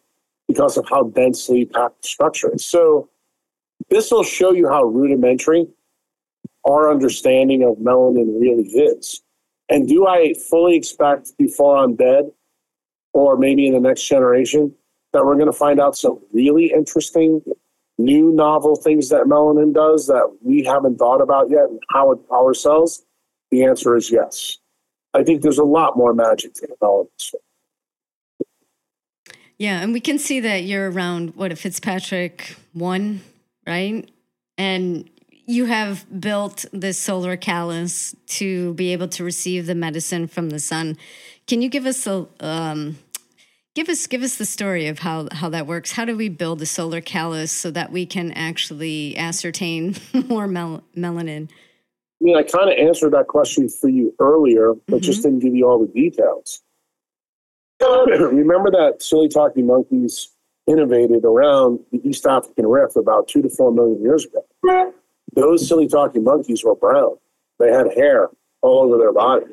because of how densely packed the structure is. So this will show you how rudimentary our understanding of melanin really is. And do I fully expect before I'm dead, or maybe in the next generation, that we're going to find out some really interesting, new, novel things that melanin does that we haven't thought about yet and how it powers cells? The answer is yes. I think there's a lot more magic to melanin. Yeah, and we can see that you're around what a Fitzpatrick one, right? And you have built this solar callus to be able to receive the medicine from the sun. Can you give us a um, give us give us the story of how how that works? How do we build a solar callus so that we can actually ascertain more mel- melanin? I mean, I kind of answered that question for you earlier, but mm-hmm. just didn't give you all the details. Remember that silly talking monkeys innovated around the East African Rift about two to four million years ago. Those silly talking monkeys were brown. They had hair all over their body.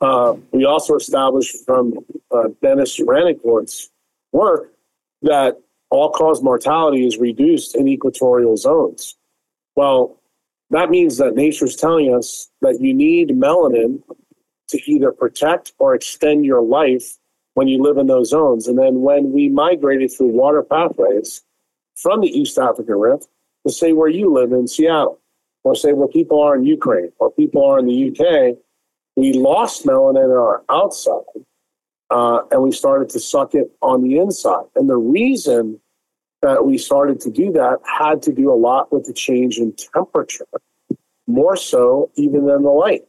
Uh, we also established from uh, Denis Rancourt's work that all cause mortality is reduced in equatorial zones. Well, that means that nature's telling us that you need melanin to either protect or extend your life when you live in those zones. And then when we migrated through water pathways from the East African Rift to say where you live in Seattle, or say where people are in Ukraine, or people are in the UK, we lost melanin in our outside uh, and we started to suck it on the inside. And the reason that we started to do that had to do a lot with the change in temperature, more so even than the light.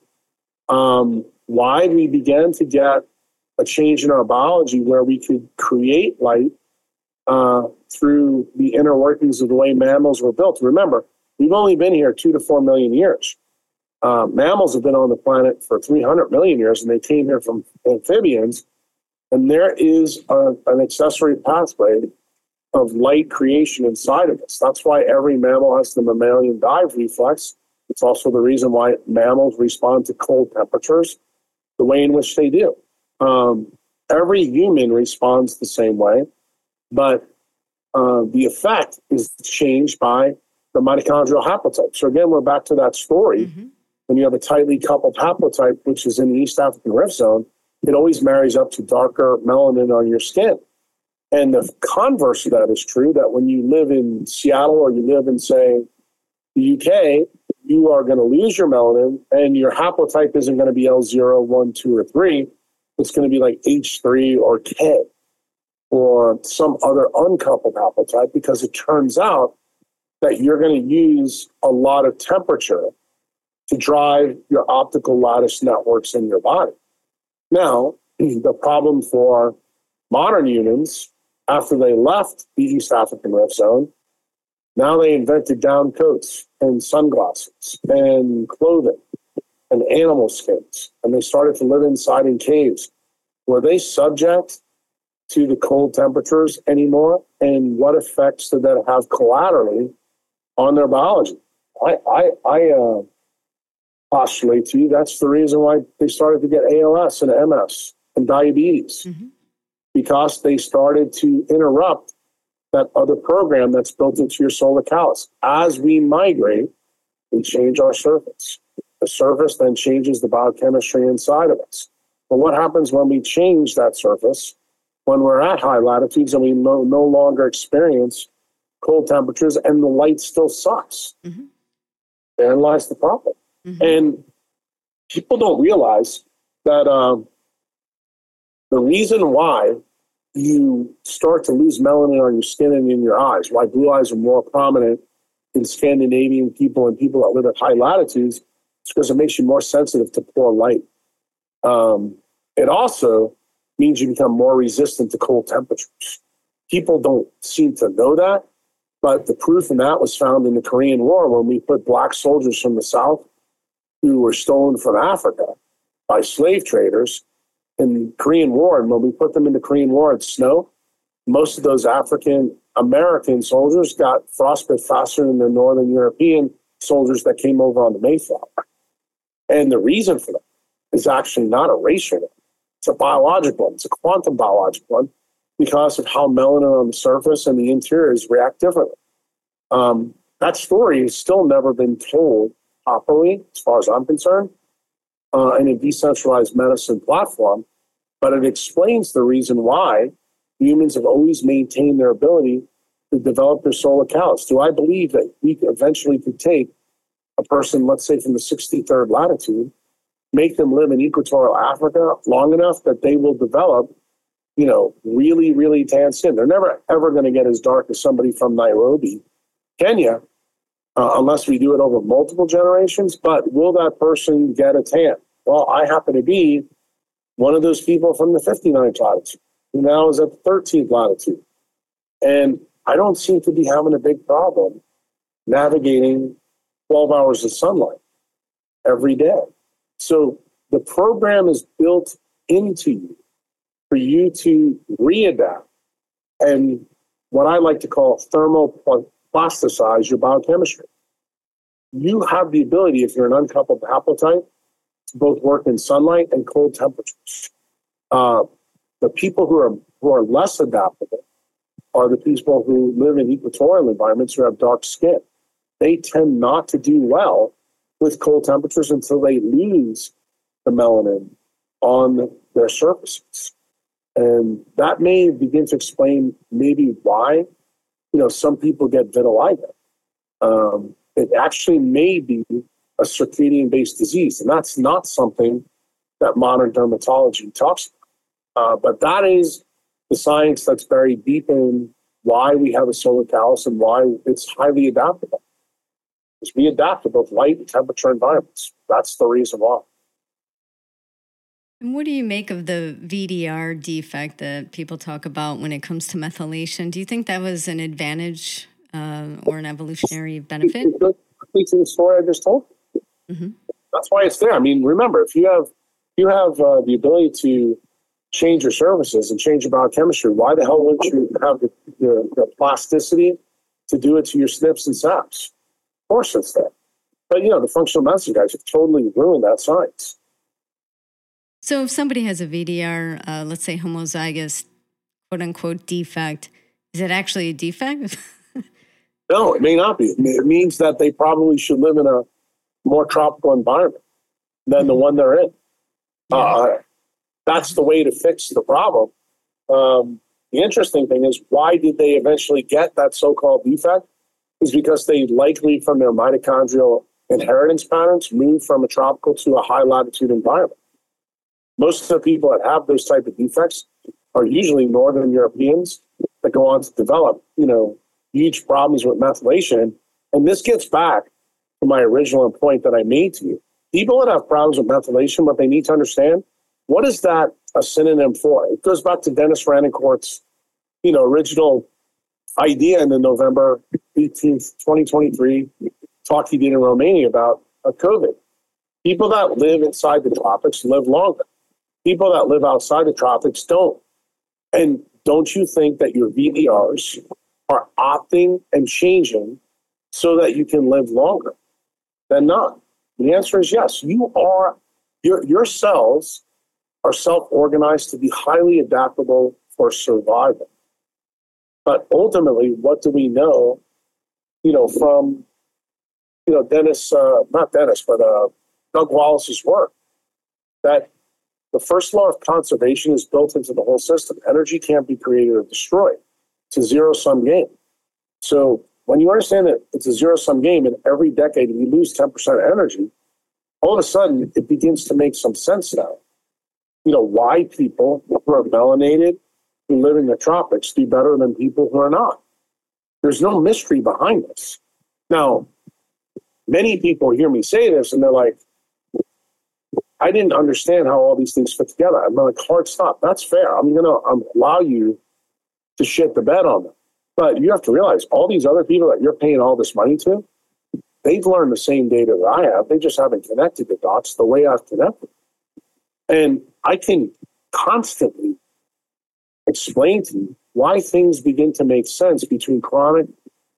Um, why we began to get a change in our biology where we could create light uh, through the inner workings of the way mammals were built. Remember, we've only been here two to four million years. Uh, mammals have been on the planet for 300 million years, and they came here from amphibians. And there is a, an accessory pathway of light creation inside of us. That's why every mammal has the mammalian dive reflex. It's also the reason why mammals respond to cold temperatures the way in which they do. Um, every human responds the same way, but uh, the effect is changed by the mitochondrial haplotype. So again, we're back to that story. Mm-hmm. When you have a tightly coupled haplotype, which is in the East African Rift Zone, it always marries up to darker melanin on your skin. And the converse of that is true that when you live in Seattle or you live in, say, the UK, you are going to lose your melanin and your haplotype isn't going to be L0, 1, 2, or 3. It's going to be like H3 or K or some other uncoupled haplotype because it turns out that you're going to use a lot of temperature to drive your optical lattice networks in your body. Now, the problem for modern humans after they left the East African Rift Zone now they invented down coats and sunglasses and clothing and animal skins. And they started to live inside in caves. Were they subject to the cold temperatures anymore? And what effects did that have collaterally on their biology? I, I, I uh, postulate to you that's the reason why they started to get ALS and MS and diabetes mm-hmm. because they started to interrupt that other program that's built into your solar callus. As we migrate, we change our surface. The surface then changes the biochemistry inside of us. But what happens when we change that surface, when we're at high latitudes and we no, no longer experience cold temperatures and the light still sucks? Mm-hmm. therein lies the problem. Mm-hmm. And people don't realize that um, the reason why you start to lose melanin on your skin and in your eyes, why blue eyes are more prominent in Scandinavian people and people that live at high latitudes, is because it makes you more sensitive to poor light. Um, it also means you become more resistant to cold temperatures. People don't seem to know that, but the proof in that was found in the Korean War when we put black soldiers from the South who were stolen from Africa by slave traders in the Korean War. And when we put them in the Korean War in snow, most of those African American soldiers got frostbite faster than the Northern European soldiers that came over on the Mayflower. And the reason for that is actually not a racial one. It's a biological one. It's a quantum biological one because of how melanin on the surface and the interiors react differently. Um, that story has still never been told properly, as far as I'm concerned, uh, in a decentralized medicine platform, but it explains the reason why humans have always maintained their ability to develop their solar callus. Do I believe that we eventually could take a person, let's say from the 63rd latitude, make them live in equatorial Africa long enough that they will develop, you know, really, really tan skin. They're never ever going to get as dark as somebody from Nairobi, Kenya, uh, unless we do it over multiple generations. But will that person get a tan? Well, I happen to be one of those people from the 59th latitude who now is at the 13th latitude. And I don't seem to be having a big problem navigating 12 hours of sunlight every day. So the program is built into you for you to readapt and what I like to call thermoplasticize your biochemistry. You have the ability, if you're an uncoupled haplotype, to both work in sunlight and cold temperatures. Uh, the people who are who are less adaptable are the people who live in equatorial environments who have dark skin. They tend not to do well with cold temperatures until they lose the melanin on their surfaces. And that may begin to explain maybe why, you know, some people get vitiligo. Um, it actually may be a circadian based disease. And that's not something that modern dermatology talks about. Uh, but that is the science that's buried deep in why we have a solar callus and why it's highly adaptable is we adapt to both light and temperature environments. That's the reason why. And what do you make of the VDR defect that people talk about when it comes to methylation? Do you think that was an advantage uh, or an evolutionary benefit? It's the story I just told. Mm-hmm. That's why it's there. I mean, remember, if you have you have uh, the ability to change your services and change your biochemistry, why the hell wouldn't you have the, the, the plasticity to do it to your SNPs and SAPs? Of course it's there. But you know, the functional medicine guys have totally ruined that science. So if somebody has a VDR, uh, let's say homozygous, quote unquote defect, is it actually a defect? no, it may not be. It means that they probably should live in a more tropical environment than the one they're in. Yeah. Uh, that's the way to fix the problem. Um, the interesting thing is, why did they eventually get that so-called defect? is because they likely, from their mitochondrial inheritance patterns, moved from a tropical to a high latitude environment. Most of the people that have those type of defects are usually Northern Europeans that go on to develop, you know, huge problems with methylation. And this gets back to my original point that I made to you. People that have problems with methylation, what they need to understand, what is that a synonym for? It goes back to Denis Rancourt's, you know, original idea in the November 18th, 2023 talk he did in Romania about a COVID. People that live inside the tropics live longer. People that live outside the tropics don't. And don't you think that your VDRs are opting and changing so that you can live longer than not? The answer is yes. You are your your cells are self-organized to be highly adaptable for survival. But ultimately, what do we know, you know, from, you know, Dennis, uh, not Dennis, but uh, Doug Wallace's work, that the first law of conservation is built into the whole system. Energy can't be created or destroyed. It's a zero sum game. So when you understand that it's a zero sum game and every decade we lose 10% of energy, all of a sudden it begins to make some sense now. You know, why people who are melanated, who live in the tropics, do better than people who are not. There's no mystery behind this. Now, many people hear me say this and they're like, I didn't understand how all these things fit together. I'm like, hard stop. That's fair. I'm going to allow you to shit the bed on them. But you have to realize all these other people that you're paying all this money to, they've learned the same data that I have. They just haven't connected the dots the way I've connected. And I can constantly explain to you why things begin to make sense between chronic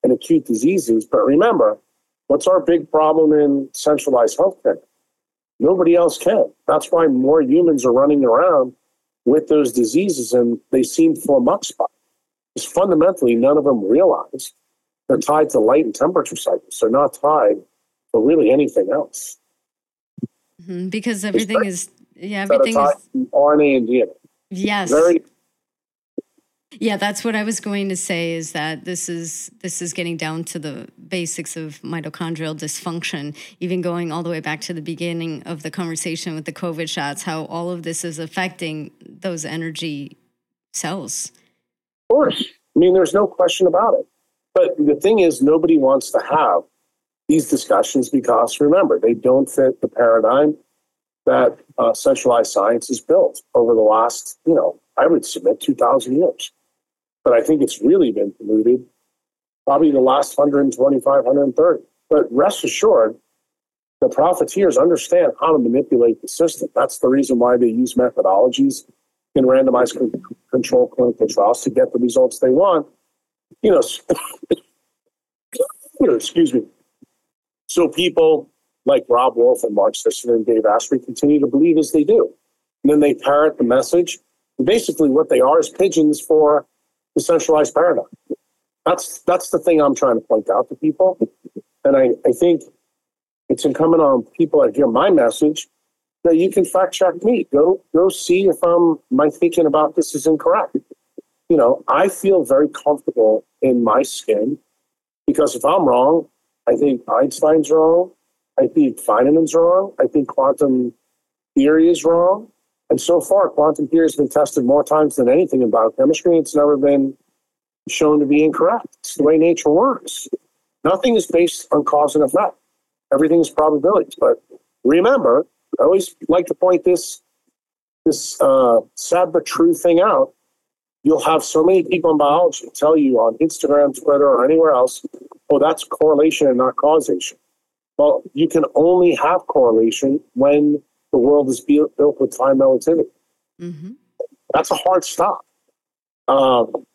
and acute diseases. But remember, what's our big problem in centralized healthcare? Nobody else can. That's why more humans are running around with those diseases and they seem for much spot. Because fundamentally, none of them realize they're tied to light and temperature cycles. They're not tied to really anything else. Mm-hmm, because everything is, yeah, everything is RNA and DNA. Yes. Very yeah, that's what I was going to say is that this is this is getting down to the basics of mitochondrial dysfunction, even going all the way back to the beginning of the conversation with the COVID shots, how all of this is affecting those energy cells. Of course. I mean, there's no question about it. But the thing is, nobody wants to have these discussions because remember, they don't fit the paradigm that uh, centralized science has built over the last, you know, I would submit 2,000 years but I think it's really been polluted probably the last 125, 130. But rest assured, the profiteers understand how to manipulate the system. That's the reason why they use methodologies in randomized control clinical trials to get the results they want. You know, excuse me. So people like Robb Wolf and Mark Sisson and Dave Asprey continue to believe as they do. And then they parrot the message. Basically, what they are is pigeons for the centralized paradigm. That's that's the thing I'm trying to point out to people. And I, I think it's incumbent on people that hear my message that you can fact check me. Go go see if I'm my thinking about this is incorrect. You know, I feel very comfortable in my skin because if I'm wrong, I think Einstein's wrong. I think Feynman's wrong. I think quantum theory is wrong. And so far, quantum theory has been tested more times than anything in biochemistry. It's never been shown to be incorrect. It's the way nature works. Nothing is based on cause and effect. Everything is probabilities. But remember, I always like to point this this uh, sad but true thing out. You'll have so many people in biology tell you on Instagram, Twitter, or anywhere else, oh, that's correlation and not causation. Well, you can only have correlation when the world is built, built with time relativity. Mm-hmm. That's a hard stop. Um,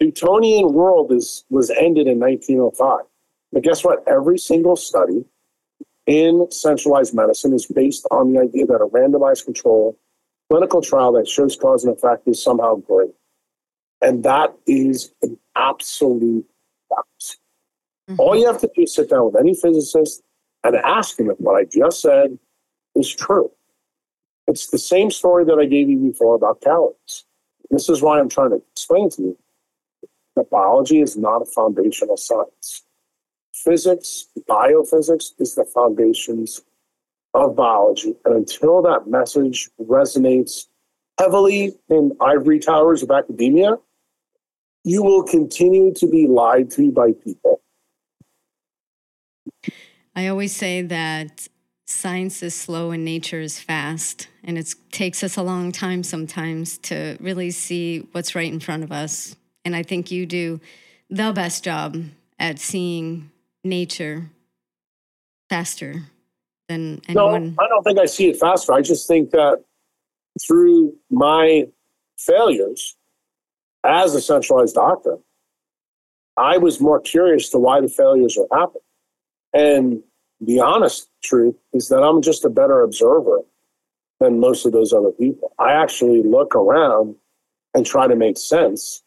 Newtonian world is was ended in 1905. But guess what? Every single study in centralized medicine is based on the idea that a randomized control clinical trial that shows cause and effect is somehow great. And that is an absolute fact. Mm-hmm. All you have to do is sit down with any physicist and ask him if what I just said is true. It's the same story that I gave you before about calories. This is why I'm trying to explain to you that biology is not a foundational science. Physics, biophysics is the foundations of biology. And until that message resonates heavily in ivory towers of academia, you will continue to be lied to by people. I always say that science is slow and nature is fast. And it takes us a long time sometimes to really see what's right in front of us. And I think you do the best job at seeing nature faster than anyone. No, I don't think I see it faster. I just think that through my failures as a centralized doctor, I was more curious to why the failures were happening. And the honest truth is that I'm just a better observer than most of those other people. I actually look around and try to make sense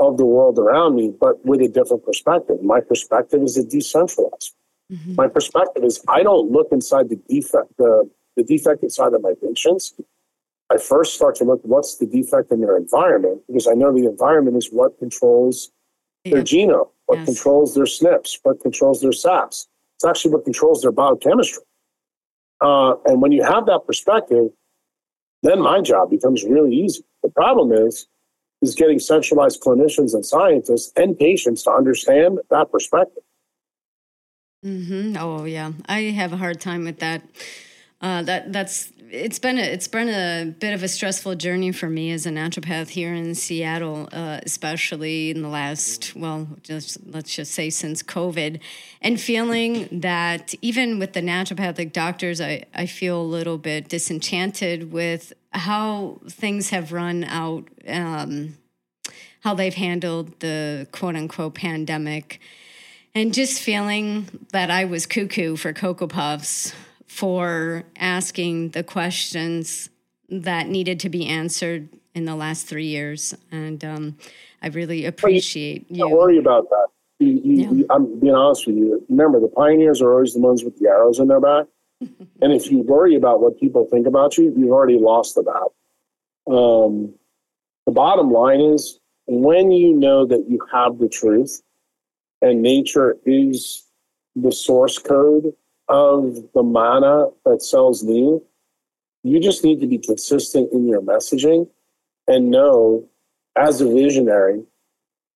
of the world around me, but with a different perspective. My perspective is a decentralized. Mm-hmm. My perspective is I don't look inside the defect, the, the defect inside of my patients. I first start to look what's the defect in their environment because I know the environment is what controls yeah. their genome. what yes. controls their SNPs, what controls their SAPs. It's actually what controls their biochemistry. Uh, and when you have that perspective, then my job becomes really easy. The problem is, is getting centralized clinicians and scientists and patients to understand that perspective. Mm-hmm. Oh yeah, I have a hard time with that. Uh, that that's it's been a, it's been a bit of a stressful journey for me as a naturopath here in Seattle, uh, especially in the last well, just let's just say since COVID, and feeling that even with the naturopathic doctors, I I feel a little bit disenchanted with how things have run out, um, how they've handled the quote unquote pandemic, and just feeling that I was cuckoo for Cocoa Puffs for asking the questions that needed to be answered in the last three years. And um, I really appreciate you. Don't worry about that. You, you, yeah. I'm being honest with you. Remember, the pioneers are always the ones with the arrows in their back. and if you worry about what people think about you, you've already lost the battle. Um, the bottom line is when you know that you have the truth and nature is the source code of the mana that sells new, you just need to be consistent in your messaging and know as a visionary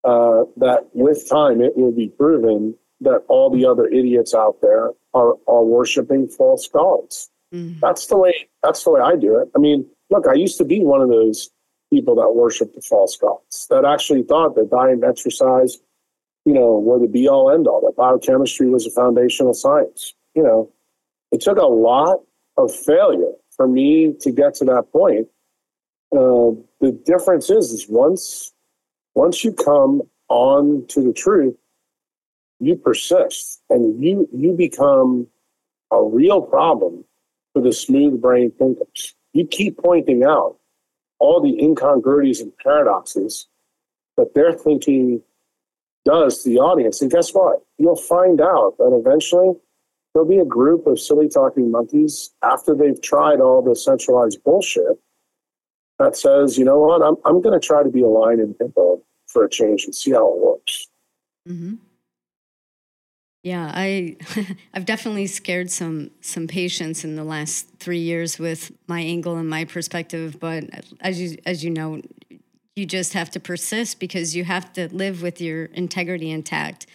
uh, that with time it will be proven that all the other idiots out there are, are worshiping false gods. Mm-hmm. That's the way that's the way I do it. I mean, look, I used to be one of those people that worship the false gods that actually thought that diet and exercise, you know, were the be all end all, that biochemistry was a foundational science you know, it took a lot of failure for me to get to that point. Uh, the difference is, is once once you come on to the truth, you persist and you you become a real problem for the smooth brain thinkers. You keep pointing out all the incongruities and paradoxes that their thinking does to the audience. And guess what? You'll find out that eventually there'll be a group of silly talking monkeys after they've tried all the centralized bullshit that says, you know what, I'm, I'm going to try to be a lion and hippo for a change and see how it works. Mm-hmm. Yeah, I I've definitely scared some some patients in the last three years with my angle and my perspective. But as you as you know, you just have to persist because you have to live with your integrity intact.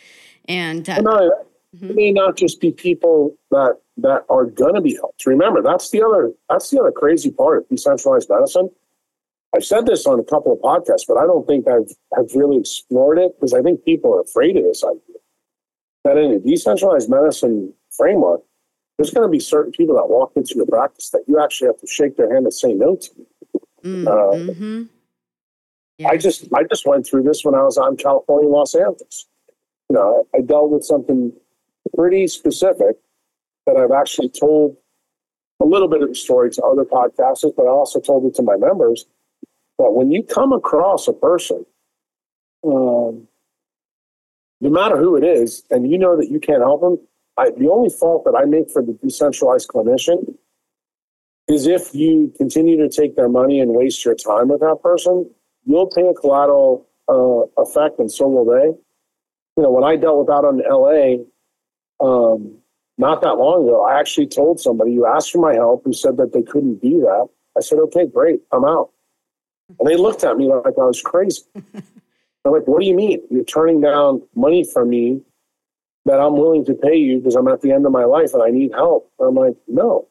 And uh, Mm-hmm. It may not just be people that that are going to be helped. Remember, that's the other that's the other crazy part of decentralized medicine. I've said this on a couple of podcasts, but I don't think I've have really explored it because I think people are afraid of this idea. That in a decentralized medicine framework, there's going to be certain people that walk into your practice that you actually have to shake their hand and say no to. Mm, uh, mm-hmm. yeah. I just I just went through this when I was on California, Los Angeles. You know, I dealt with something pretty specific that I've actually told a little bit of the story to other podcasters, but I also told it to my members that when you come across a person, um, no matter who it is, and you know that you can't help them, I, the only fault that I make for the decentralized clinician is if you continue to take their money and waste your time with that person, you'll pay a collateral uh, effect, and so will they. You know, when I dealt with that in LA, um, not that long ago, I actually told somebody who asked for my help who said that they couldn't do that. I said, okay, great, I'm out. And they looked at me like I was crazy. I'm like, what do you mean? You're turning down money from me that I'm willing to pay you because I'm at the end of my life and I need help. And I'm like, no,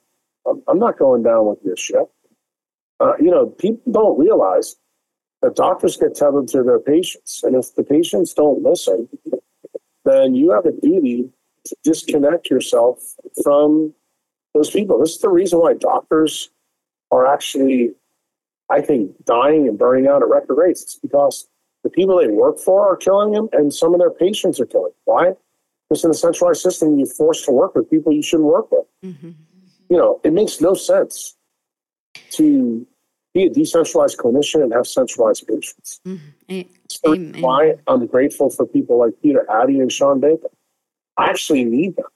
I'm, I'm not going down with this shit. Uh, you know, people don't realize that doctors get tethered to their patients. And if the patients don't listen, then you have a duty disconnect yourself from those people. This is the reason why doctors are actually, I think, dying and burning out at record rates. It's because the people they work for are killing them and some of their patients are killing them. Why? Because in a centralized system, you're forced to work with people you shouldn't work with. Mm-hmm. You know, it makes no sense to be a decentralized clinician and have centralized patients. Mm-hmm. why I'm grateful for people like Peter Attia and Shawn Baker. I actually need them.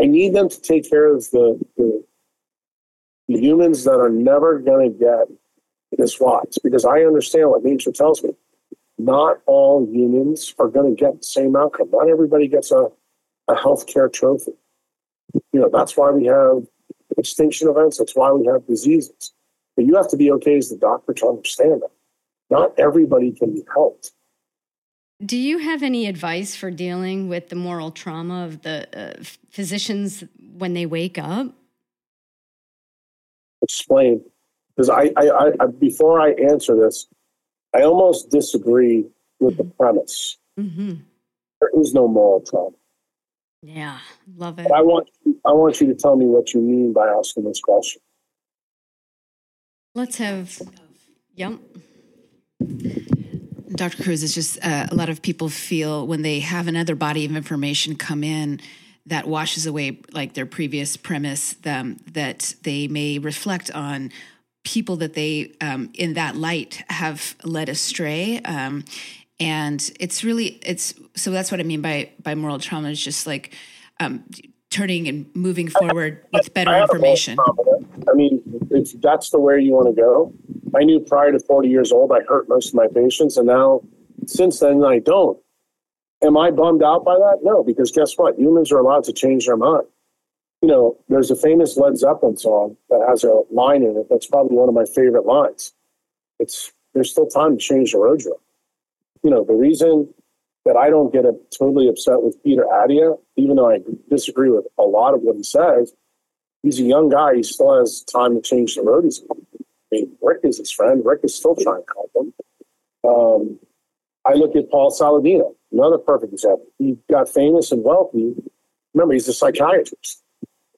I need them to take care of the, the, the humans that are never going to get this wise because I understand what nature tells me. not all humans are going to get the same outcome. Not everybody gets a, a healthcare trophy. You know, that's why we have extinction events. That's why we have diseases. But you have to be okay as the doctor to understand that. Not everybody can be helped. Do you have any advice for dealing with the moral trauma of the uh, physicians when they wake up? Explain. Because I, I, I, before I answer this, I almost disagree with the premise. Mm-hmm. There is no moral trauma. Yeah, love it. But I want I want you to tell me what you mean by asking this question. Let's have, yep. Dr. Kruse it's just uh, a lot of people feel when they have another body of information come in that washes away like their previous premise them, that they may reflect on people that they um, in that light have led astray. Um, and it's really it's so that's what i mean by by moral trauma is just like um, turning and moving forward with better information. i mean if that's the way you want to go i knew prior to 40 years old i hurt most of my patients and now since then i don't am i bummed out by that no because guess what humans are allowed to change their mind you know, there's a famous Led Zeppelin song that has a line in it that's probably one of my favorite lines. It's there's still time to change the road drug. You know, the reason that I don't get a, totally upset with Peter Attia, even though I disagree with a lot of what he says, he's a young guy. He still has time to change the road. He's, I mean, Rick is his friend. Rick is still trying to help him. Um, I look at Paul Saladino, another perfect example. He got famous and wealthy. Remember, he's a psychiatrist.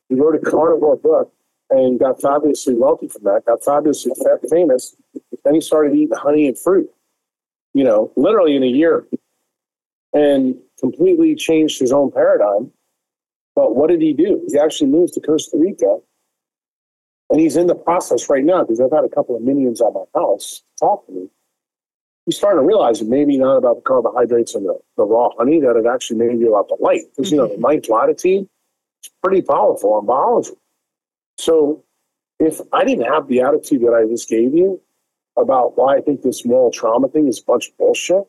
He wrote a carnivore book and got fabulously wealthy from that, got fabulously famous. Then he started eating honey and fruit, you know, literally in a year and completely changed his own paradigm. But what did he do? He actually moved to Costa Rica and he's in the process right now because I've had a couple of minions at my house talk to me. He's starting to realize it may not about the carbohydrates and the, the raw honey, that it actually may be about the light. Because, mm-hmm. you know, the ninth latitude, is pretty powerful in biology. So if I didn't have the attitude that I just gave you about why I think this moral trauma thing is a bunch of bullshit,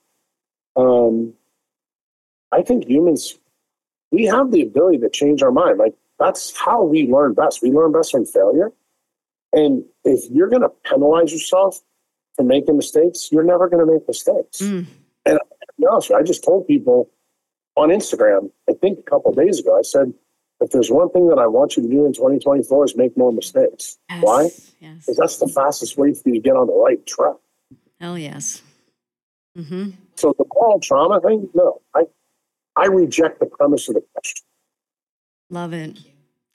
um, I think humans, we have the ability to change our mind. Like that's how we learn best. We learn best from failure. And if you're going to penalize yourself for making mistakes, you're never going to make mistakes. Mm. And honest, I just told people on Instagram, I think a couple days ago, I said, if there's one thing that I want you to do in 2024 is make more mistakes. Yes, Why? Yes. Because that's the fastest way for you to get on the right track. Hell yes. Mm-hmm. So the moral trauma thing, no, I, I reject the premise of the question. Love it.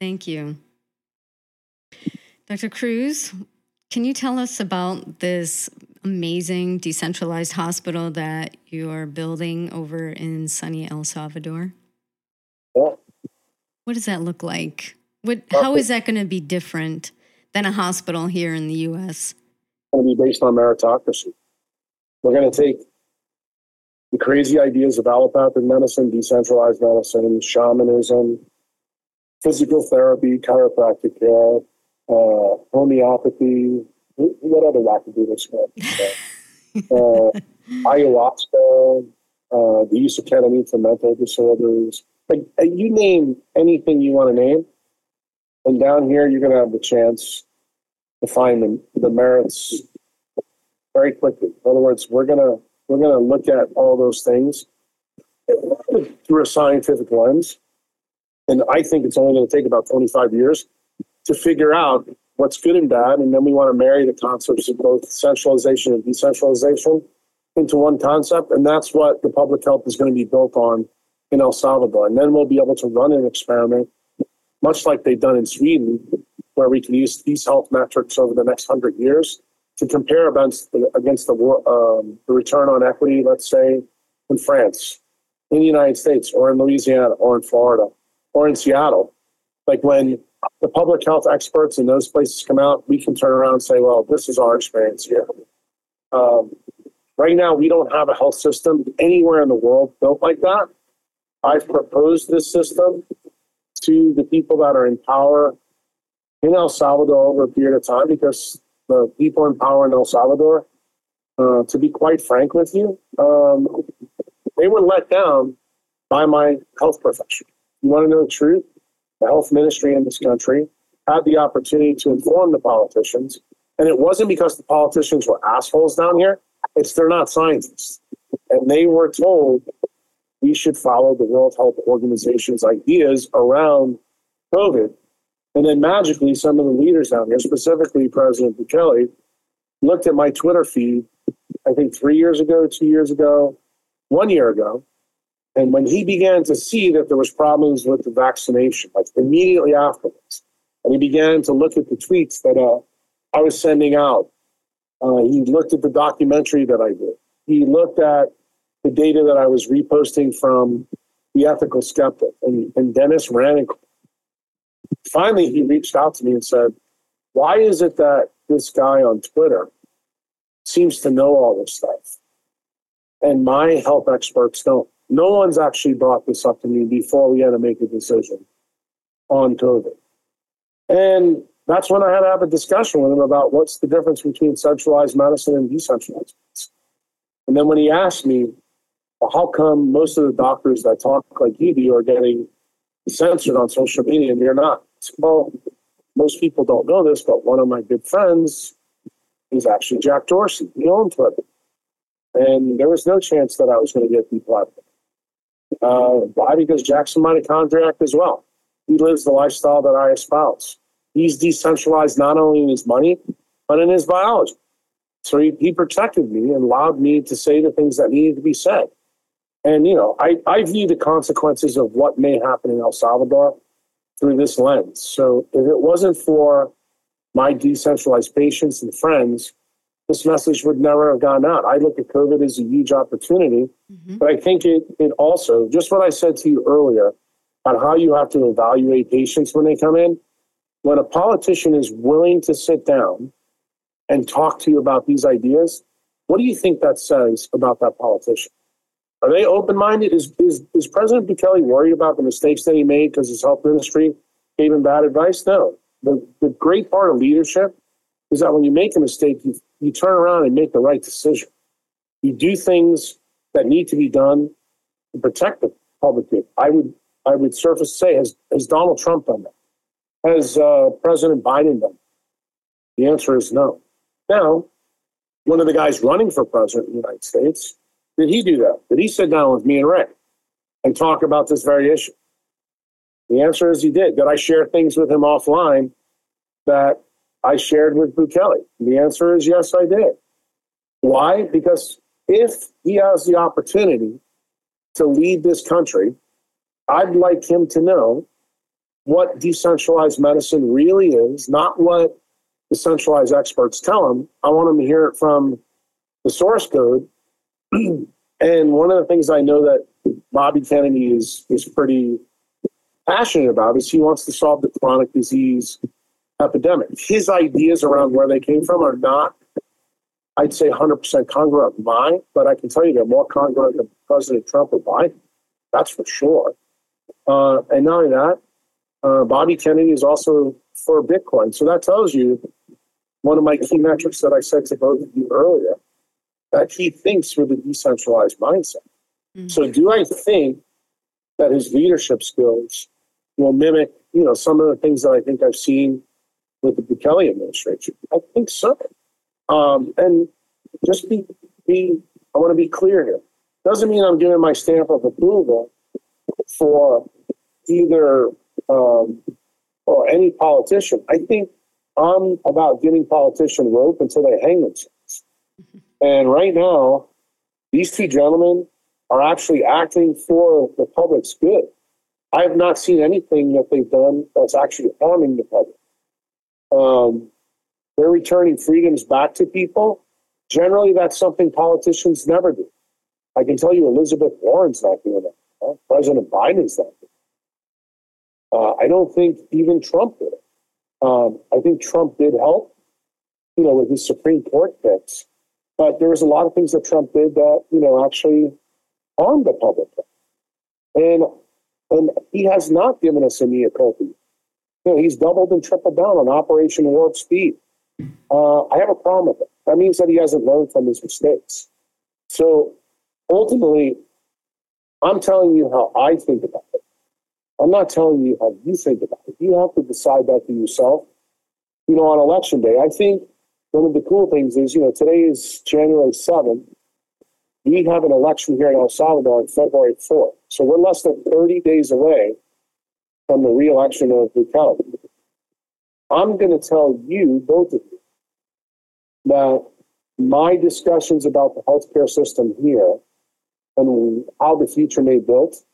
Thank you. Dr. Kruse, can you tell us about this amazing decentralized hospital that you're building over in sunny El Salvador? Yeah. What does that look like? What, uh, how is that going to be different than a hospital here in the U.S.? It's going to be based on meritocracy. We're going to take the crazy ideas of allopathic medicine, decentralized medicine, shamanism, physical therapy, chiropractic care, uh, homeopathy. What other wackadoodles? uh, ayahuasca, uh, the use of ketamine for mental disorders, like uh, you name anything you want to name, and down here you're going to have the chance to find the, the merits very quickly. In other words, we're gonna we're gonna look at all those things through a scientific lens, and I think it's only going to take about 25 years to figure out what's good and bad, and then we want to marry the concepts of both centralization and decentralization into one concept, and that's what the public health is going to be built on in El Salvador. And then we'll be able to run an experiment, much like they've done in Sweden, where we can use these health metrics over the next hundred years to compare against the, against the, um, the return on equity, let's say, in France, in the United States, or in Louisiana, or in Florida, or in Seattle. Like when the public health experts in those places come out, we can turn around and say, well, this is our experience here. Um, right now, we don't have a health system anywhere in the world built like that. I've proposed this system to the people that are in power in El Salvador over a period of time because the people in power in El Salvador uh, to be quite frank with you, um, they were let down by my health profession. You want to know the truth? The health ministry in this country had the opportunity to inform the politicians, and it wasn't because the politicians were assholes down here. It's they're not scientists, and they were told we should follow the World Health Organization's ideas around COVID. And then magically, some of the leaders down here, specifically President Bukele, looked at my Twitter feed, I think three years ago, two years ago, one year ago. And when he began to see that there was problems with the vaccination, like immediately afterwards, and he began to look at the tweets that uh, I was sending out, uh, he looked at the documentary that I did. He looked at the data that I was reposting from the ethical skeptic. And, and Denis Rancourt, finally, he reached out to me and said, Why is it that this guy on Twitter seems to know all this stuff? And my health experts don't. No one's actually brought this up to me before we had to make a decision on COVID. And that's when I had to have a discussion with him about what's the difference between centralized medicine and decentralized medicine. And then when he asked me, well, how come most of the doctors that talk like you do are getting censored on social media and you're not? Well, most people don't know this, but one of my good friends is actually Jack Dorsey. He owned Twitter. And there was no chance that I was going to get deplatformed. Uh, why? Because Jackson Jack's a contract as well. He lives the lifestyle that I espouse. He's decentralized not only in his money, but in his biology. So he, he protected me and allowed me to say the things that needed to be said. And, you know, I, I view the consequences of what may happen in El Salvador through this lens. So if it wasn't for my decentralized patients and friends, this message would never have gone out. I look at COVID as a huge opportunity, mm-hmm. but I think it, it also, just what I said to you earlier on how you have to evaluate patients when they come in, when a politician is willing to sit down and talk to you about these ideas, what do you think that says about that politician? Are they open minded? Is, is, is President Bukele worried about the mistakes that he made because his health ministry gave him bad advice? No. The, the great part of leadership is that when you make a mistake, you, you turn around and make the right decision. You do things that need to be done to protect the public good. I would, I would surface say, has, has Donald Trump done that? Has uh, President Biden done that? The answer is no. Now, one of the guys running for president of the United States did he do that? Did he sit down with me and Rick and talk about this very issue? The answer is he did. Did I share things with him offline that I shared with Bukele? The answer is yes, I did. Why? Because if he has the opportunity to lead this country, I'd like him to know what decentralized medicine really is, not what the centralized experts tell him. I want him to hear it from the source code and one of the things I know that Bobby Kennedy is is pretty passionate about is he wants to solve the chronic disease epidemic. His ideas around where they came from are not, I'd say, 100% congruent with mine, but I can tell you they're more congruent than President Trump or Biden. That's for sure. Uh, and not only that, uh, Bobby Kennedy is also for Bitcoin. So that tells you one of my key metrics that I said to both of you earlier that he thinks with a decentralized mindset. Mm-hmm. So, do I think that his leadership skills will mimic, you know, some of the things that I think I've seen with the Bukele administration? I think so. Um, and just be, be, I want to be clear here. Doesn't mean I'm giving my stamp of approval for either um, or any politician. I think I'm about giving politicians rope until they hang themselves. And right now, these two gentlemen are actually acting for the public's good. I have not seen anything that they've done that's actually harming the public. Um, they're returning freedoms back to people. Generally, that's something politicians never do. I can tell you Elizabeth Warren's not doing that. Huh? President Biden's not doing. Uh, I don't think even Trump did it. Um, I think Trump did help, you know, with his Supreme Court picks. But there was a lot of things that Trump did that, you know, actually harmed the public. And and he has not given us a mea culpa. You know, he's doubled and tripled down on Operation Warp Speed. Uh, I have a problem with it. That means that he hasn't learned from his mistakes. So ultimately, I'm telling you how I think about it. I'm not telling you how you think about it. You have to decide that for yourself. You know, on election day, I think one of the cool things is, you know, today is January 7th. We have an election here in El Salvador on February 4th. So we're less than 30 days away from the reelection of Bukele. I'm going to tell you, both of you, that my discussions about the healthcare system here and how the future may be built,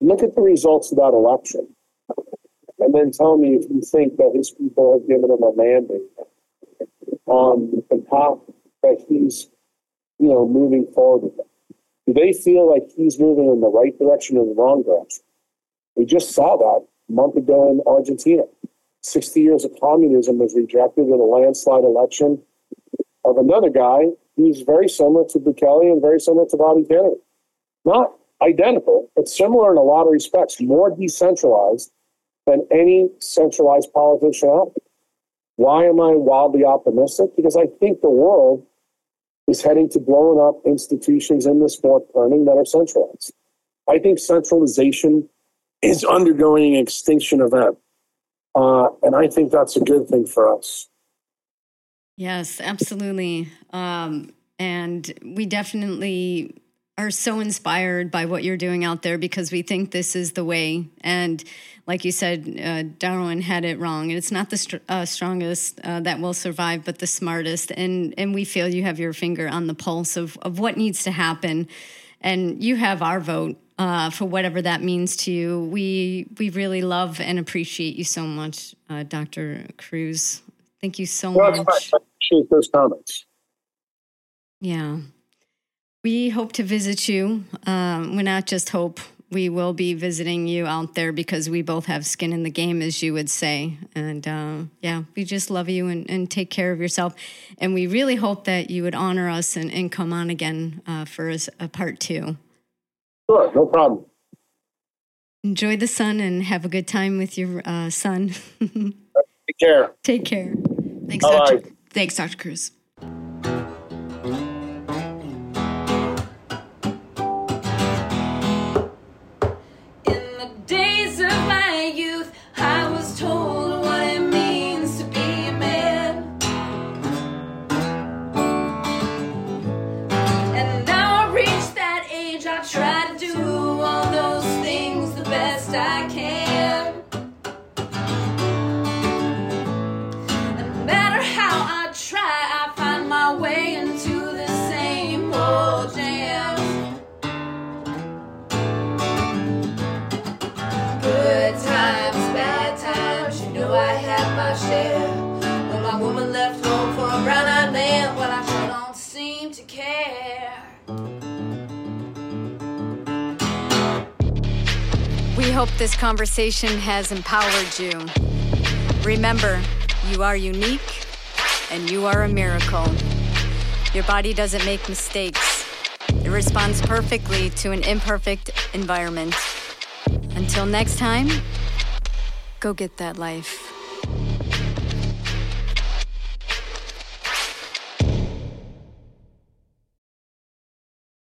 look at the results of that election and then tell me if you think that his people have given him a mandate on the path that he's, you know, moving forward with. Do they feel like he's moving in the right direction or the wrong direction? We just saw that a month ago in Argentina. 60 years of communism was rejected in a landslide election of another guy who's very similar to Bukele and very similar to Bobby Kennedy. Not identical, but similar in a lot of respects, more decentralized than any centralized politician out there. Why am I wildly optimistic? Because I think the world is heading to blowing up institutions in this fourth turning that are centralized. I think centralization is undergoing an extinction event. Uh, and I think that's a good thing for us. Yes, absolutely. Um, and we definitely are so inspired by what you're doing out there because we think this is the way. And like you said, uh, Darwin had it wrong. And it's not the uh, strongest uh, that will survive, but the smartest. And and we feel you have your finger on the pulse of of what needs to happen, and you have our vote. Uh, for whatever that means to you, we we really love and appreciate you so much, uh, Dr. Kruse. Thank you so well, much. I appreciate those comments. Yeah. We hope to visit you. Um, we not just hope, we will be visiting you out there because we both have skin in the game, as you would say. And uh, yeah, we just love you and, and, take care of yourself. And we really hope that you would honor us and, and come on again uh, for a, a part two. Sure, no problem. Enjoy the sun and have a good time with your uh, son. Take care. Take care. Thanks, Dr. Thanks, Dr. Kruse. Hope this conversation has empowered you. Remember, you are unique and you are a miracle. Your body doesn't make mistakes, it responds perfectly to an imperfect environment. Until next time, go get that life.